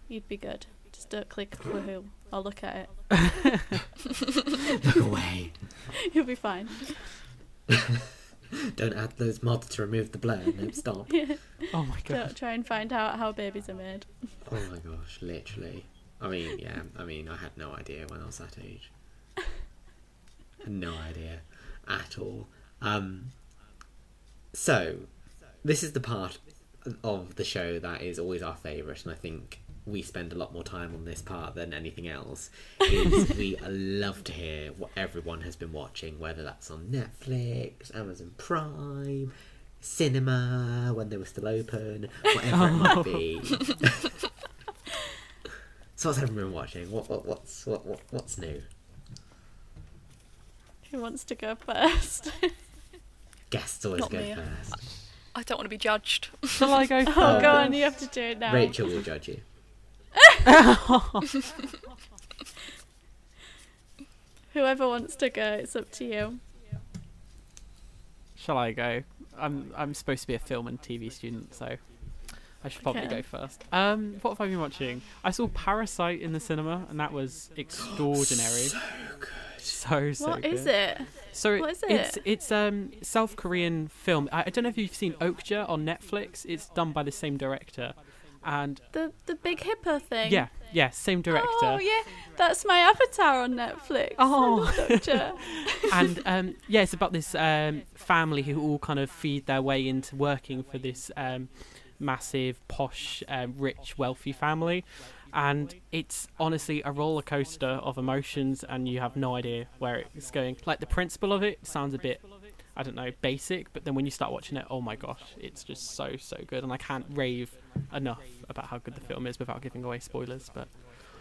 you'd be good. Just don't click woohoo or look at it. Look away. You'll be fine. Don't add those mods to remove the blur. No, stop. Oh my god. Don't try and find out how babies are made. Oh my gosh, literally. I mean, yeah, I mean, I had no idea when I was that age. no idea at all. Um, so, this is the part of the show that is always our favourite, and I think we spend a lot more time on this part than anything else. Is we love to hear what everyone has been watching, whether that's on Netflix, Amazon Prime, cinema when they were still open, whatever it might be. Oh. so what's everyone been watching? What, what what's what, what what's new? Who wants to go first? Guests always Not go me. first. I don't want to be judged. Shall I go oh, first? go on, you have to do it now. Rachel will judge you. Whoever wants to go, it's up to you. Shall I go? I'm I'm supposed to be a film and TV student, so I should probably Okay. go first. Um, what have I been watching? I saw Parasite in the cinema, and that was extraordinary. so good. So so What good. is it? So What is it's it? it's it's um South Korean film. I, I don't know if you've seen Okja on Netflix. It's done by the same director, and The the big hippo thing. yeah, yeah, same director. Oh yeah, that's my avatar on Netflix. Oh. I love Doctor. and um, yeah, it's about this um, family who all kind of feed their way into working for this um, massive, posh, um, rich, wealthy family. And it's honestly a roller coaster of emotions, and you have no idea where it's going. Like the principle of it sounds a bit, I don't know, basic, but then when you start watching it, oh my gosh, it's just so so good, and I can't rave enough about how good the film is without giving away spoilers. But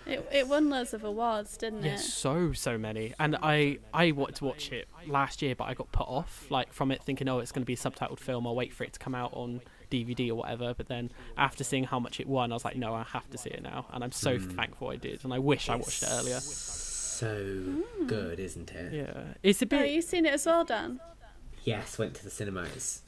It, it won loads of awards, didn't yeah, it? so so many, and I I wanted to watch it last year, but I got put off like from it thinking, oh, it's going to be a subtitled film. I'll wait for it to come out on DVD or whatever. But then after seeing how much it won, I was like, no, I have to see it now, and I'm so thankful I did, and I wish I watched it earlier. So good, isn't it? Yeah, it's a Oh, bit. you seen it as well, Dan? Yes, went to the cinemas.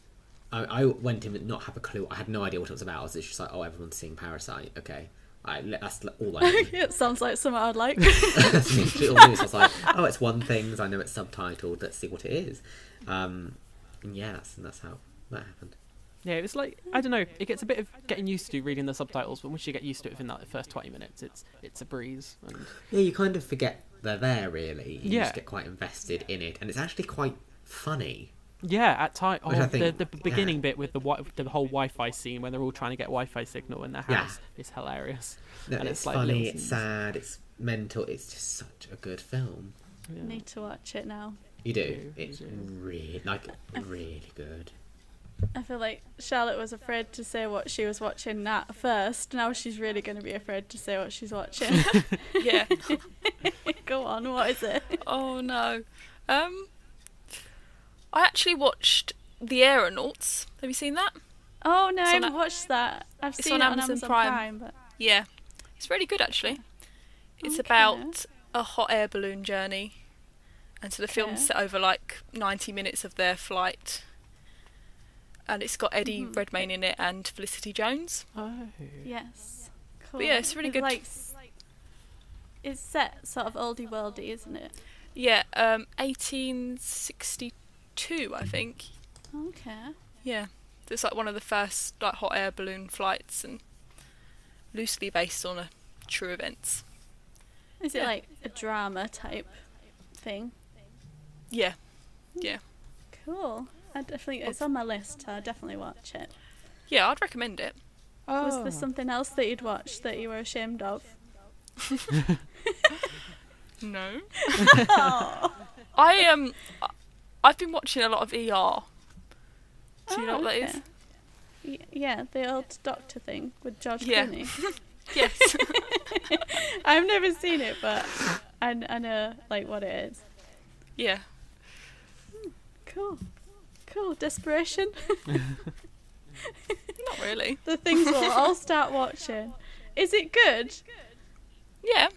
I, I went in with not have a clue. I had no idea what it was about. I was just like, oh, everyone's seeing Parasite. Okay, I, that's all I knew. it sounds like something I'd like. That's literally all I I was like, oh, it's one thing. I know it's subtitled. Let's see what it is. Um, and yeah, that's, that's how that happened. Yeah, it's like I don't know. It gets a bit of getting used to reading the subtitles, but once you get used to it within that first twenty minutes, it's it's a breeze. And Yeah, you kind of forget they're there. Really, you Yeah. just get quite invested in it, and it's actually quite funny. yeah, at time, oh, the the beginning bit with the wi- the whole Wi-Fi scene when they're all trying to get Wi-Fi signal in their Yeah. house is hilarious. No, And it's, it's like funny. It's scenes. sad. It's mental. It's just such a good film. Yeah. Need to watch it now. You do. do, you It's do. really like really good. I feel like Charlotte was afraid to say what she was watching at first. Now she's really going to be afraid to say what she's watching. Yeah. Go on, what is it? oh no. Um, I actually watched The Aeronauts. Have you seen that? Oh no, I haven't a- watched that. I've it's seen on it on Amazon Amazon Prime. Prime. but Yeah. It's really good actually. It's Okay. about a hot air balloon journey. And so the film's Okay. set over like 90 minutes of their flight. And it's got Eddie Mhm. Redmayne in it and Felicity Jones. Oh. yes, cool. yeah, it's really It's good. Like, it's set sort of oldie worldy, isn't it? Yeah, um, 1862, I think. Okay. Yeah, it's like one of the first like hot air balloon flights, and loosely based on a true events. Is it like a drama type thing? Yeah, yeah, Cool. I definitely it's on my list. I definitely watch it. yeah. I'd recommend it. Was Oh. there something else that you'd watched that you were ashamed of? No, oh. I um, I- I've been watching a lot of ER. Do you know Oh, what that is? okay. Y- yeah, the old doctor thing with George Yeah. Clooney. Yes. I've never seen it, but I, I know like what it is. yeah. Cool, cool. Desperation. Not really. the things I'll start watching. Is it good? Yeah.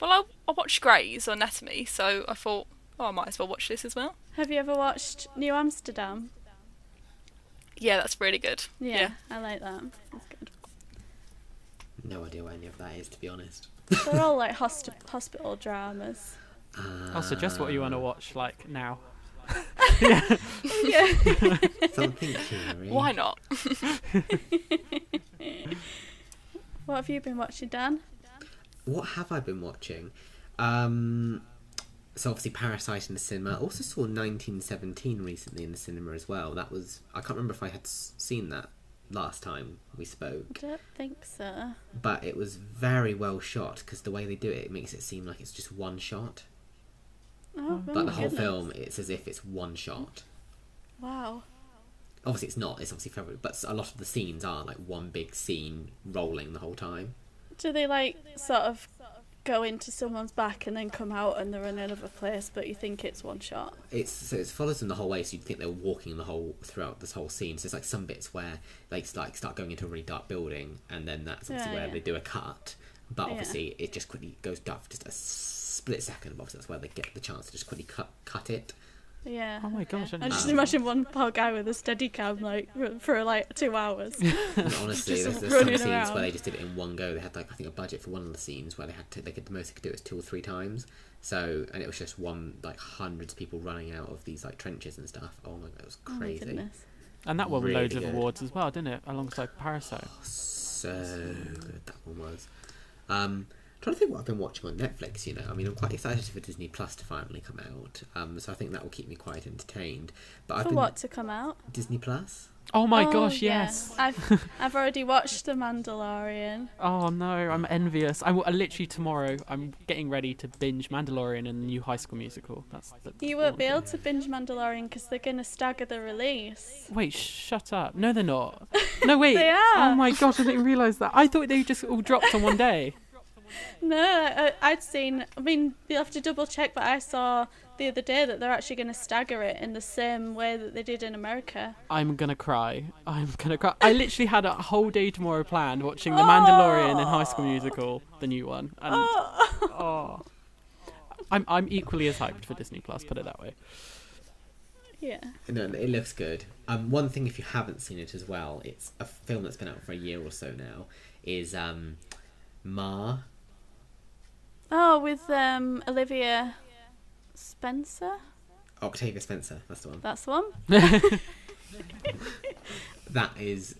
Well, I I watched Grey's Anatomy, so I thought, oh, I might as well watch this as well. Have you ever watched New Amsterdam? Yeah, that's really good. Yeah, Yeah. I like that. It's good. No idea what any of that is, to be honest. They're all like hosti- hospital dramas. Uh, I'll suggest what you want to watch like now. Yeah. Something cheery. Why not? What have you been watching, Dan? What have I been watching? Um, so obviously Parasite in the cinema. I also saw 1917 recently in the cinema as well. That was I can't remember if I had seen that last time we spoke, I don't think so. but it was very well shot because the way they do it, it makes it seem like it's just one shot. Oh, But the whole goodness. film, it's as if it's one shot. Wow. Obviously, it's not. It's obviously February, but a lot of the scenes are like one big scene rolling the whole time. Do they like sort of go into someone's back and then come out and they're in another place, but you think it's one shot? It's so it follows them the whole way, so you'd think they're walking the whole throughout this whole scene. So it's like some bits where they like start going into a really dark building, and then that's obviously Yeah, where yeah. they do a cut. But Yeah. obviously, it just quickly goes dark just a split second. Obviously, that's where they get the chance to just quickly cut cut it. Yeah. Oh my gosh, I I just know. imagine one poor guy with a steady cam like for like two hours. Honestly, there's, there's some running scenes around. where they just did it in one go. They had like I think a budget for one of the scenes where they had to they could the most they could do it was two or three times. So and it was just one like hundreds of people running out of these like trenches and stuff. Oh my god, it was Oh crazy. goodness. And that won Really loads of awards as well, didn't it? Alongside Parasite. so good that one was. Um, trying to think what I've been watching on Netflix. You know, I mean, I'm quite excited for Disney Plus to finally come out. Um, so I think that will keep me quite entertained. But I've For been what to come out? Disney Plus. Oh my Oh, gosh, yeah. yes. I've I've already watched The Mandalorian. Oh no, I'm envious. I'm uh, literally tomorrow. I'm getting ready to binge Mandalorian and the new High School Musical. That's the, You won't be able to binge Mandalorian because they're gonna stagger the release. Wait, shut up. No, they're not. No, wait. They are. Oh my gosh, I didn't realise that. I thought they just all dropped on one day. No, I, I'd seen. I mean, you'll have to double check, but I saw the other day that they're actually going to stagger it in the same way that they did in America. I'm gonna cry. I'm gonna cry. I literally had a whole day tomorrow planned watching The Mandalorian and High School Musical, the new one. And oh, I'm I'm equally as hyped for Disney Plus. Put it that way. Yeah. No, it looks good. Um, one thing, if you haven't seen it as well, it's a film that's been out for a year or so now. Is um, Ma? Oh, with um Olivia Spencer. Octavia Spencer. That's the one. That's the one. That is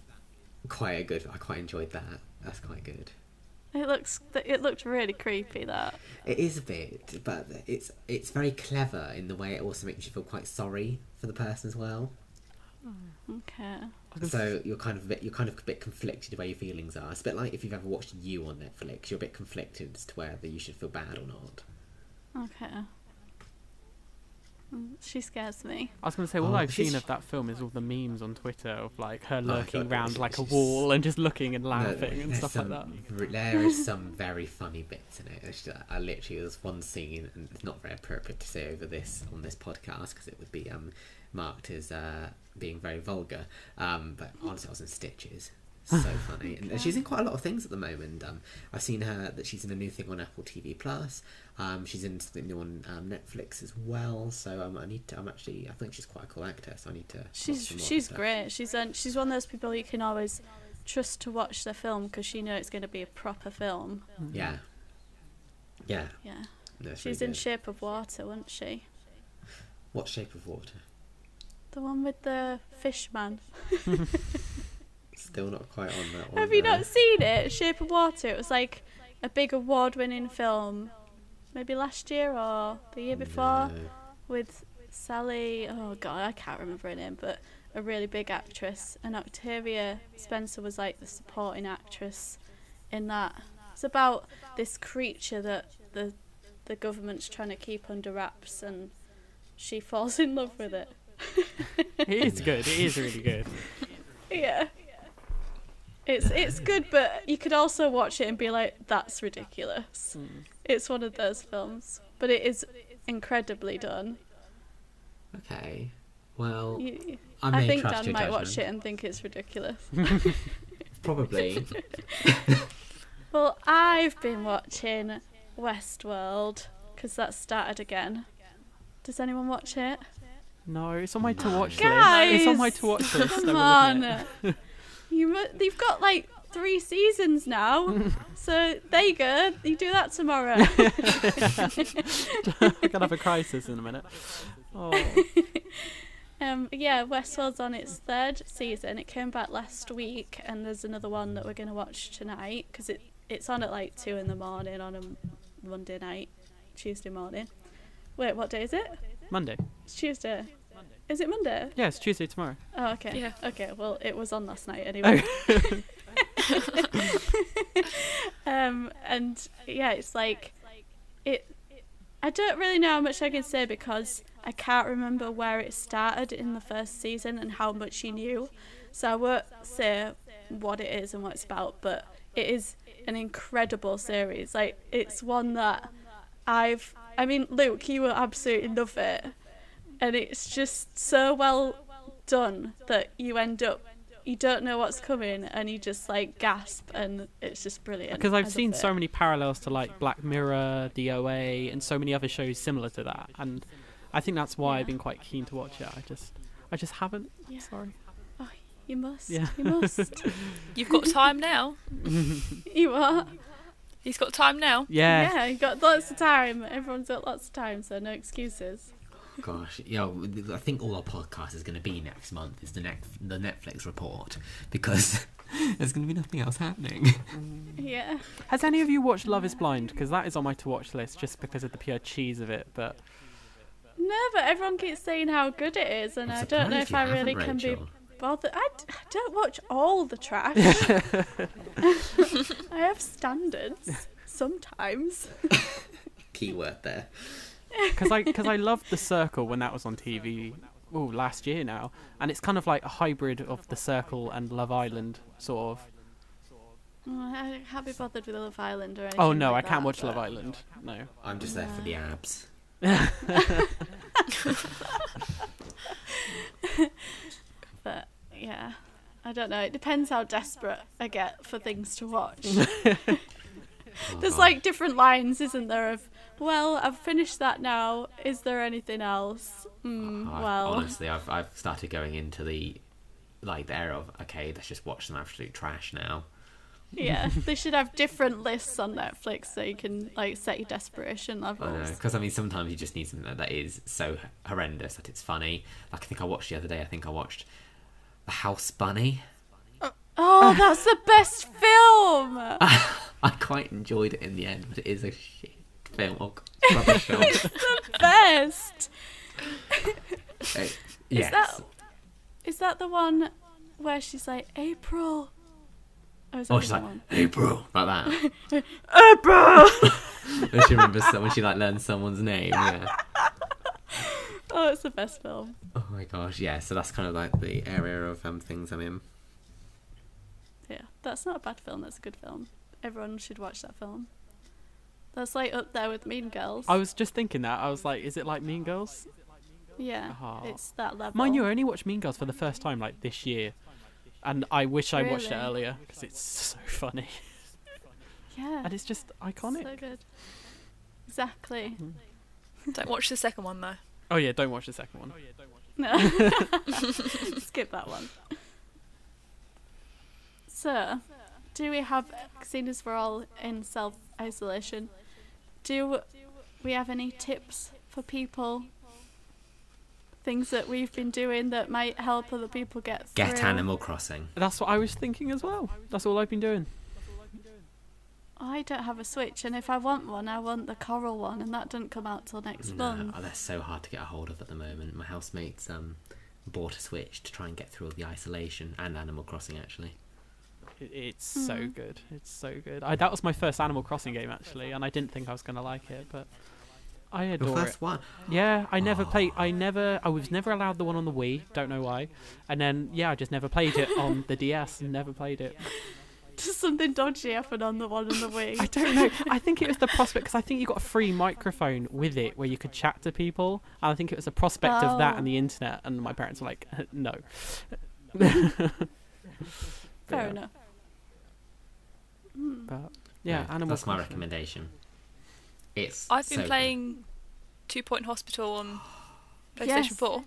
quite a good. I quite enjoyed that. That's quite good. It looks. It looked really creepy. That. It is a bit, but it's it's very clever in the way it also makes you feel quite sorry for the person as well. Okay. So you're kind of a bit, you're kind of a bit conflicted where your feelings are. It's a bit like if you've ever watched You on Netflix, you're a bit conflicted as to whether you should feel bad or not. Okay. Mm, She scares me. I was gonna say all Oh, I've seen of that film is all the memes on Twitter of like her lurking God, round like a wall and just looking and No, laughing and stuff some, like that. There is some very funny bits in it. Just- I literally there's one scene, and it's not very appropriate to say over this on this podcast because it would be um, marked as uh, being very vulgar. Um, but honestly, I was in stitches. So funny, and she's in quite a lot of things at the moment. Um, I've seen her that she's in a new thing on Apple TV Plus. Um, she's in something new on um, Netflix as well. So um, I need to. I'm actually. I think she's quite a cool actress. So I need to. She's some more of her she's great. She's um, she's one of those people you can always trust to watch their film because she knows it's going to be a proper film. Yeah. Yeah. Yeah. No, She's in good. Shape of Water, wasn't she? What shape of water? The one with the fish man. Still not quite on that one. Have you there. not seen it? Shape of Water. It was like a big award-winning film, maybe last year or the year before, No. with Sally. Oh God, I can't remember her name, but a really big actress. And Octavia Spencer was like the supporting actress in that. It's about this creature that the the government's trying to keep under wraps, and she falls in love with it. It is good. It is really good. Yeah. It's it's good, but you could also watch it and be like, "That's ridiculous." Mm. It's one of those films, but it is incredibly done. Okay. Well, You, I, I, think trust Dan your might judgment. watch it and think it's ridiculous. Probably. well, I've been watching Westworld because that started again. Does anyone watch it? No, it's on my to watch list. Guys, It's on my to watch list. Come I will admit. on. you mu- they've got like three seasons now, so there you go. You do that tomorrow. We're gonna have a crisis in a minute. Oh, Um, yeah, Westworld's on its third season. It came back last week, and there's another one that we're going to watch tonight because it it's on at like two in the morning on a Monday night, Tuesday morning. Wait, what day is it? Monday. It's Tuesday. Is it Monday? Yeah, it's Tuesday tomorrow. Oh, okay. Yeah. Okay. Well, it was on last night anyway. um, and yeah, it's like it. I don't really know how much I can say because I can't remember where it started in the first season and how much you knew. So I won't say what it is and what it's about, but it is an incredible series. Like it's one that I've. I mean, Luke, you will absolutely love it, and it's just so well done that you end up you don't know what's coming and you just like gasp and it's just brilliant. Because I I've seen it. so many parallels to like Black Mirror, DOA, and so many other shows similar to that, and I think that's why Yeah. I've been quite keen to watch it. I just, I just haven't. Yeah. Sorry. Oh, you must. Yeah. You must. You've got time now. you are. He's got time now. Yeah. Yeah, you got lots of time. Everyone's got lots of time, so no excuses. Gosh, yo, I think all our podcast is going to be next month is the next the Netflix report because there's going to be nothing else happening. Mm. Yeah. Has any of you watched Love Is Blind? Because that is on my to watch list just because of the pure cheese of it. But No, but everyone keeps saying how good it is, and I'm I don't know surprised if you I haven't, really can be. Rachel. bothered. I, d- I don't watch all the trash. I have standards sometimes. Keyword there. because I because I loved the Circle when that was on TV. Oh, last year now, and it's kind of like a hybrid of the Circle and Love Island, sort of. Oh, I can't be bothered with Love Island or oh, anything. Oh no, like I can't that, watch but- Love Island. No. I'm just there for the abs. But yeah, I don't know. It depends how desperate I get for things to watch. Oh, There's like different lines, isn't there? Of well, I've finished that now. Is there anything else? Mm, I- well, honestly, I've I've started going into the like the era of okay, let's just watch some absolute trash now. yeah, they should have different lists on Netflix so you can like set your desperation I levels. because I mean sometimes you just need something that is so horrendous that it's funny. Like I think I watched the other day. I think I watched The House Bunny. Oh, that's the best film. I quite enjoyed it in the end, but it is a shit film. Oh, God, rubbish film. best. Uh, yes. that- Is that the one where she's like April? Or is that Oh, she's like different April, like that. April. when she remembers some- when she like learns someone's name. Yeah. oh, it's the best film. Oh my gosh, yeah. So that's kind of like the area of um, things I'm in. Yeah, that's not a bad film. That's a good film. Everyone should watch that film. That's like up there with Mean Girls. I was just thinking that. I was like, is it like Mean Girls? yeah, Oh. it's that level. Mind you, I only watched Mean Girls for the first time like this year, and I wish I watched it earlier because it's so funny yeah, and it's just iconic. so good. Exactly. Mm-hmm. Don't watch the second one though. Oh yeah, don't watch the second one. No, skip that one. So, do we have, seeing as we're all in self isolation, do we have any tips for people? Things that we've been doing that might help other people get through. Get Animal Crossing. That's what I was thinking as well. That's all I've been doing. I don't have a Switch, and if I want one, I want the Coral one, and that doesn't come out till next No, month. oh, they're so hard to get a hold of at the moment. My housemates um bought a Switch to try and get through all the isolation and Animal Crossing actually. It, it's so Mm. good. It's so good. I, that was my first Animal Crossing game actually, and I didn't think I was gonna like it, but I The adore it. first one. Yeah, I never played. I never. I was never allowed the one on the Wii. Don't know why. And then yeah, I just never played it on the DS. and Never played it. Does something dodgy happened on the one on the Wii? I don't know. I think it was the prospect because I think you got a free microphone with it where you could chat to people. And I think it was the prospect of that Oh. and the internet. And my parents were like, no. Fair Yeah. enough. But yeah, No, Animal That's my recommendation. It's. I've been so good. playing Two Point Hospital on PlayStation Yes. 4.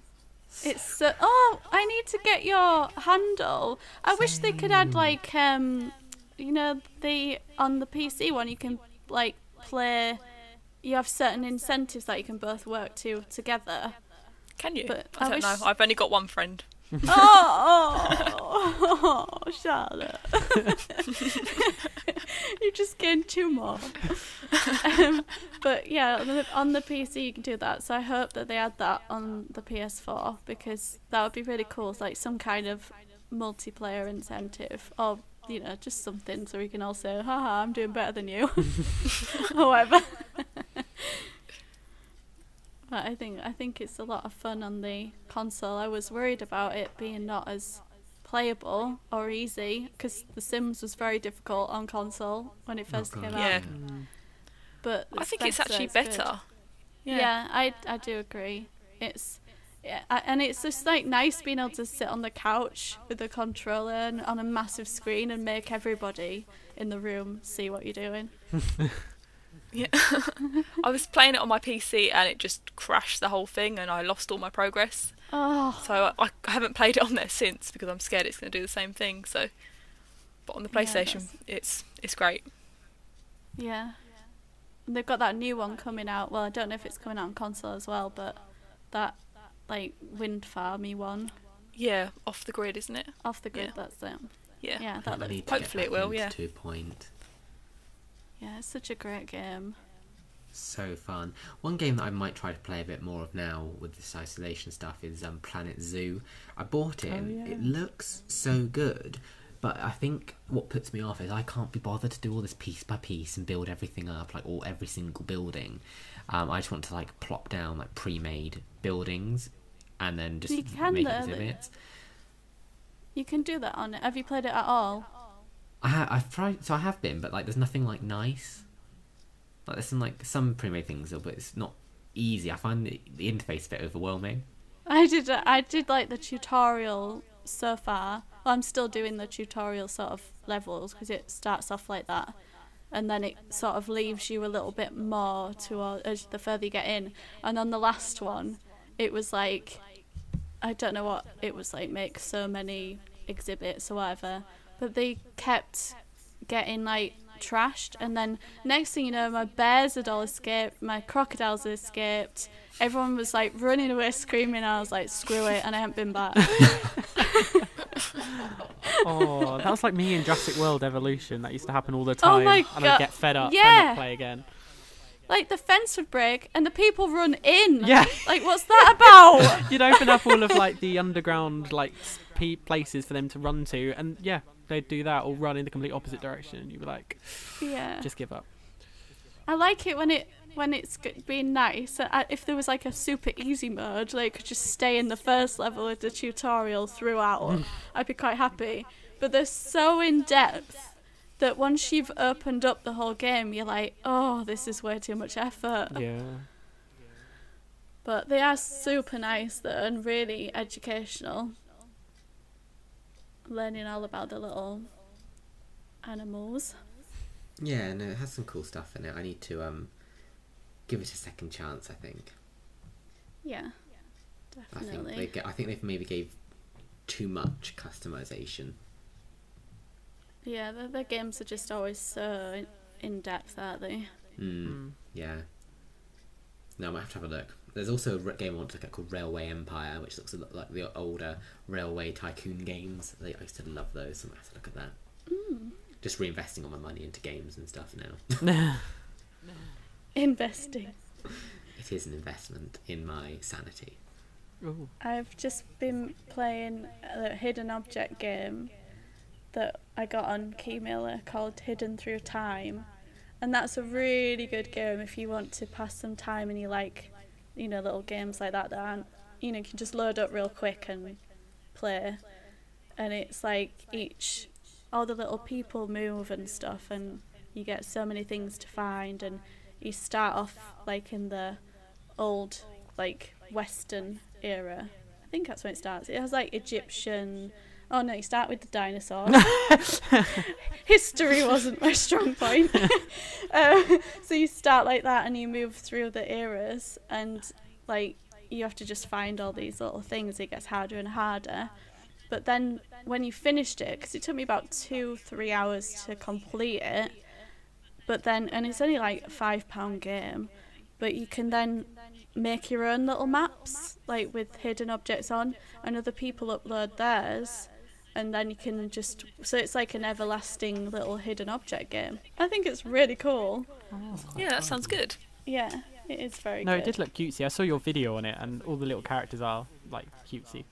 It's so. Oh, I need to get your handle. I wish they could add like um, you know, the on the PC one you can like play. You have certain incentives that you can both work to together. Can you? But I I don't wish- know. I've only got one friend. Oh, oh, oh, Charlotte. You're just getting two more. um, but yeah, on the, on the PC you can do that. So I hope that they add that on the PS4 because that would be really cool. It's like some kind of multiplayer incentive or you know just something so we can all say, "Haha, I'm doing better than you," or whatever. But I think I think it's a lot of fun on the console. I was worried about it being not as playable or easy because The Sims was very difficult on console when it first God, came Yeah. out. Mm. But I think it's actually good. better. Yeah, I I do agree. It's yeah, and it's just like nice being able to sit on the couch with the controller and on a massive screen and make everybody in the room see what you're doing. Yeah. I was playing it on my PC and it just crashed the whole thing and I lost all my progress. Oh, So I, I haven't played it on there since because I'm scared it's going to do the same thing. So, but on the PlayStation, that's- it's it's great. yeah. And they've got that new one coming out. Well, I don't know if it's coming out on console as well, but that like wind farmy one Yeah, off the grid, isn't it? off the grid. Yeah. That's it. Yeah. Yeah, that looks. need Hopefully it will, into yeah. Two point. Yeah, it's such a great game. So fun. One game that I might try to play a bit more of now with this isolation stuff is um, Planet Zoo. I bought it Oh, and yeah. it looks so good, but I think what puts me off is I can't be bothered to do all this piece by piece and build everything up, like all every single building. Um, I just want to like plop down like pre-made buildings and then just You can make exhibits. You can do that on it. Have you played it at all? I ha- I've tried, so I have been, but like, there's nothing like nice. Like, there's some like some pre-made things, but it's not easy. I find the, the interface a bit overwhelming. I did. Uh, I did like the tutorial so far. Well, I'm still doing the tutorial sort of levels because it starts off like that, and then it sort of leaves you a little bit more to as the further you get in. And on the last one, it was like, I don't know what it was like. Make so many exhibits or whatever, but they kept getting like trashed and then next thing you know my bears had all escaped my crocodiles had escaped everyone was like running away screaming i was like screw it and i haven't been back Oh, that was like me in Jurassic World Evolution. That used to happen all the Oh time. my and God. I'd get fed up and Yeah. not play again. like the fence would break and the people run in Yeah. like what's that about You'd open up all of like the underground like s- places for them to run to, and yeah, they'd do that or run in the complete opposite direction. And you'd be like, yeah just give up. i like it when it when it's being nice Uh, if there was like a super easy mode like could just stay in the first level of the tutorial throughout i'd be quite happy but they're so in depth that once you've opened up the whole game you're like oh this is way too much effort Yeah. but they are super nice though and really educational learning all about the little animals Yeah, no, it has some cool stuff in it. I need to um give it a second chance. I think. yeah definitely. I think they get. I think they've maybe gave too much customization. yeah the, the games are just always so in, in depth aren't they Mm, Mm. Yeah. No, I might have to have a look. There's also a game I want to look at called Railway Empire, which looks a lot like the older railway tycoon games. They- I used to love those, so I have to look at that. Mm. Just reinvesting all my money into games and stuff now. investing it is an investment in my sanity. Ooh. I've just been playing a hidden object game that I got on Keymailer called Hidden Through Time. And that's a really good game if you want to pass some time and you like, you know, little games like that that aren't, you know, you can just load up real quick and play. And it's like each, all the little people move and stuff, and you get so many things to find. And you start off like in the old, like, Western era. I think that's when it starts. It has like Egyptian. Oh no, you start with the dinosaurs. History wasn't my strong point. uh, so you start like that and you move through the eras, and like you have to just find all these little things. It gets harder and harder. But then when you finished it, because it took me about two, three hours to complete it, but then, and it's only like a five pound game, but you can then make your own little maps, like with hidden objects on, and other people upload theirs, and then you can just, so it's like an everlasting little hidden object game. I think it's really cool. Yeah, that sounds good. Yeah, it is very No, good. it did look cutesy. I saw your video on it, and all the little characters are like cutesy.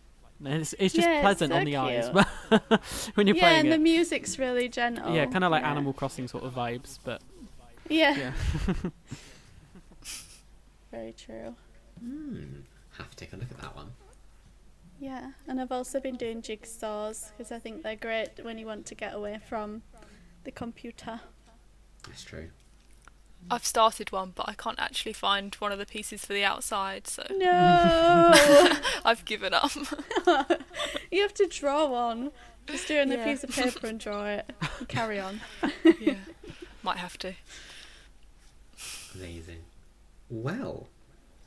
And It's, it's just Yeah, it's pleasant so on the eyes cute. when you're yeah, playing and it. the music's really gentle. yeah, kind of like yeah. Animal Crossing sort of vibes, but Yeah, yeah. very true. Hmm. Have to take a look at that one. Yeah, and I've also been doing jigsaws because I think they're great when you want to get away from the computer. That's true. I've started one, but I can't actually find one of the pieces for the outside, so No, I've given up. you have to draw one. Just do it on a piece of paper and draw it. And carry on. yeah, might have to. Amazing. Well,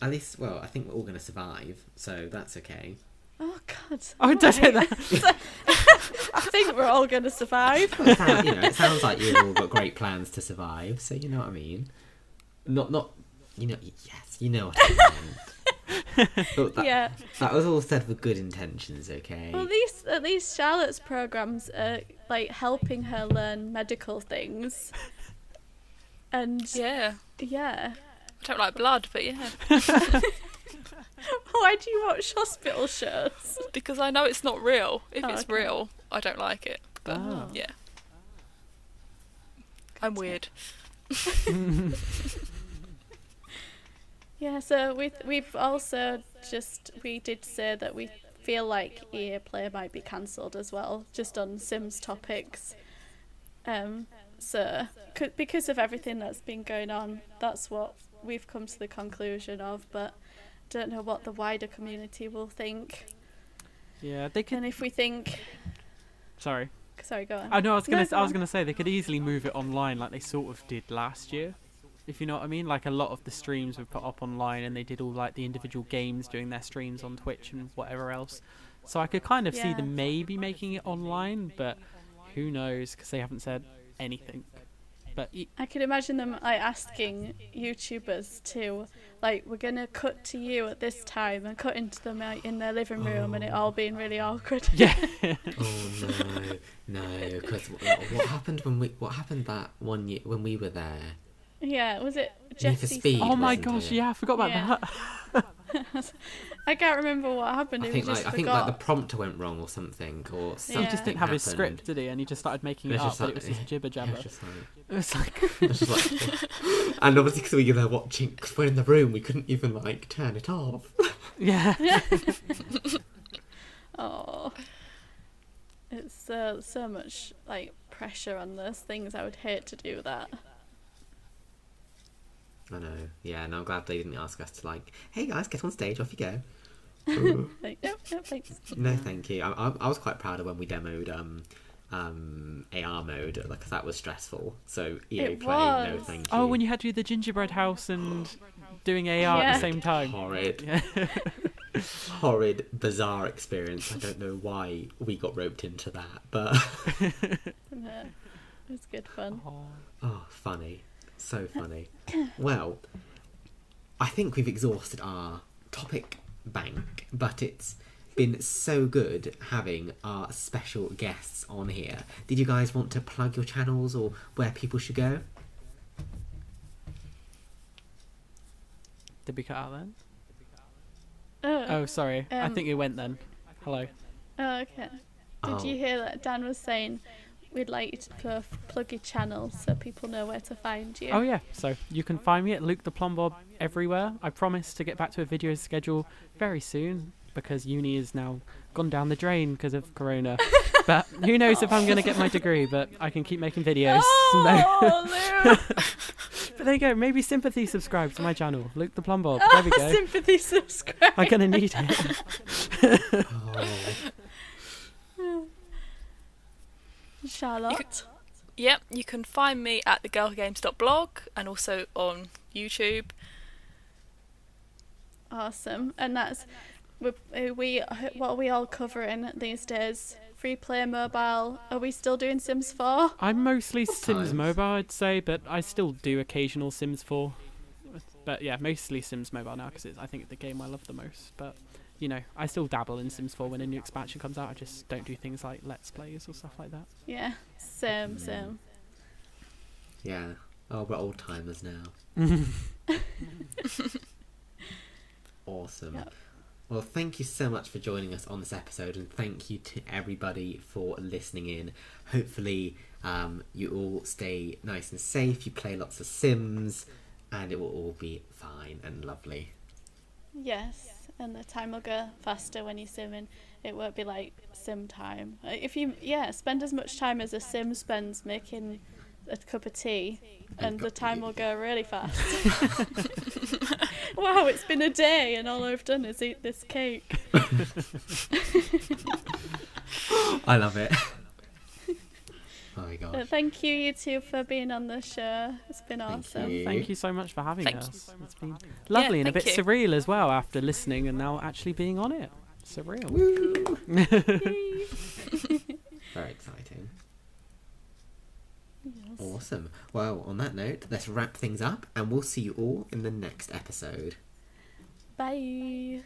at least, well, I think we're all going to survive, so that's okay. Oh God! Oh, don't say that. I think we're all going to survive. It sounds, you know, it sounds like you've all got great plans to survive, so you know what I mean. Not, not, you know, yes, you know what I meant. But that, yeah. that was all said with good intentions, okay? Well, at least at least Charlotte's programs are like helping her learn medical things. And Yeah, yeah, I don't like blood, but yeah, Why do you watch hospital shows? because I know it's not real. If Oh, it's okay. real, I don't like it. But Ah. yeah, I'm weird. Yeah, so we we've also just we did say that we feel like EA Play might be cancelled as well, just on Sims topics. Um, so c- because of everything that's been going on, that's what we've come to the conclusion of. But don't know what the wider community will think. Yeah, they could. And if we think, Sorry. sorry, go on. I know. I was gonna. go I was gonna say they could easily move it online, like they sort of did last year. If you know what I mean, like a lot of the streams were put up online, and they did all like the individual games doing their streams on Twitch and whatever else. So I could kind of see them maybe making it online, but who knows? Because they haven't said anything. But e- I could imagine them like asking YouTubers to like we're gonna cut to you at this time and cut into them like, in their living room and it oh. all being really awkward. yeah, Oh no, no, because what, what happened when we what happened that one year when we were there? yeah, was it Need for Jesse? Speed, oh my gosh, it? yeah, I forgot about Yeah. that. I can't remember what happened. I think like just I think like the prompter went wrong or something, or something Yeah. He just didn't have his script, did he? And he just started making It it up, just but like- it was just jibber It jabber. was just like, It was like, it was just like and obviously because we were there watching, because we're in the room, we couldn't even like turn it off. yeah. Oh, it's uh, so much like pressure on those things. I would hate to do that. I know, yeah, and I'm glad they didn't ask us to like, hey guys, get on stage, off you go. Ooh. Like, nope, nope, thanks. no, thank you. I, I, I was quite proud of when we demoed um, um, AR mode, like 'cause that was stressful. So EA It Play, no, was. thank you. Oh, when you had to do the gingerbread house and doing AR at the same time. horrid, Yeah. horrid, bizarre experience. I don't know why we got roped into that, but No, it was good fun. Oh. oh, funny, so funny. well, I think we've exhausted our topic bank, but it's been so good having our special guests on here. Did you guys want to plug your channels or where people should go? Did we cut out then? Oh, Oh, sorry. I Um, think it went then. Hello. oh, okay. Did Oh. you hear that Dan was saying we'd like you to pl- plug your channel so people know where to find you? Oh yeah. So you can find me at Luke the Plumbob everywhere. I promise to get back to a video schedule very soon because uni is now gone down the drain because of Corona. but who knows if I'm going to get my degree? But I can keep making videos. Oh, Luke! But there you go. Maybe sympathy subscribe to my channel, Luke the Plumbob. There we oh, go. Sympathy subscribe. I'm gonna need it. Oh, Charlotte. Yep, you can find me at thegirlgames.blog and also on YouTube. Awesome. And that's we, uh, we what are we all covering these days? Free play mobile. Are we still doing Sims 4? I'm mostly Sims Mobile, I'd say, but I still do occasional Sims 4. But yeah, mostly Sims Mobile now because I think it's the game I love the most. But you know, I still dabble in Sims 4 when a new expansion comes out. I just don't do things like Let's Plays or stuff like that. Yeah. Same, same. yeah. Oh, we're old timers now. Awesome. Yep. Well, thank you so much for joining us on this episode, and thank you to everybody for listening in. Hopefully, um, you all stay nice and safe. You play lots of Sims, and it will all be fine and lovely. Yes. And the time will go faster when you're simming. It won't be like sim time. Uh, If you yeah, spend as much time as a sim spends making a cup of tea, and the time will go really fast. wow, it's been a day, and all I've done is eat this cake. I love it. Oh my Uh, gosh. thank you, you two, for being on the show. It's been Thank awesome. you. Thank you so much for having Thank us. It's been lovely and a bit you. surreal as well after listening and now actually being on it. Surreal. Woo! Very exciting. Yes. Awesome. Well, on that note, let's wrap things up, and we'll see you all in the next episode. Bye.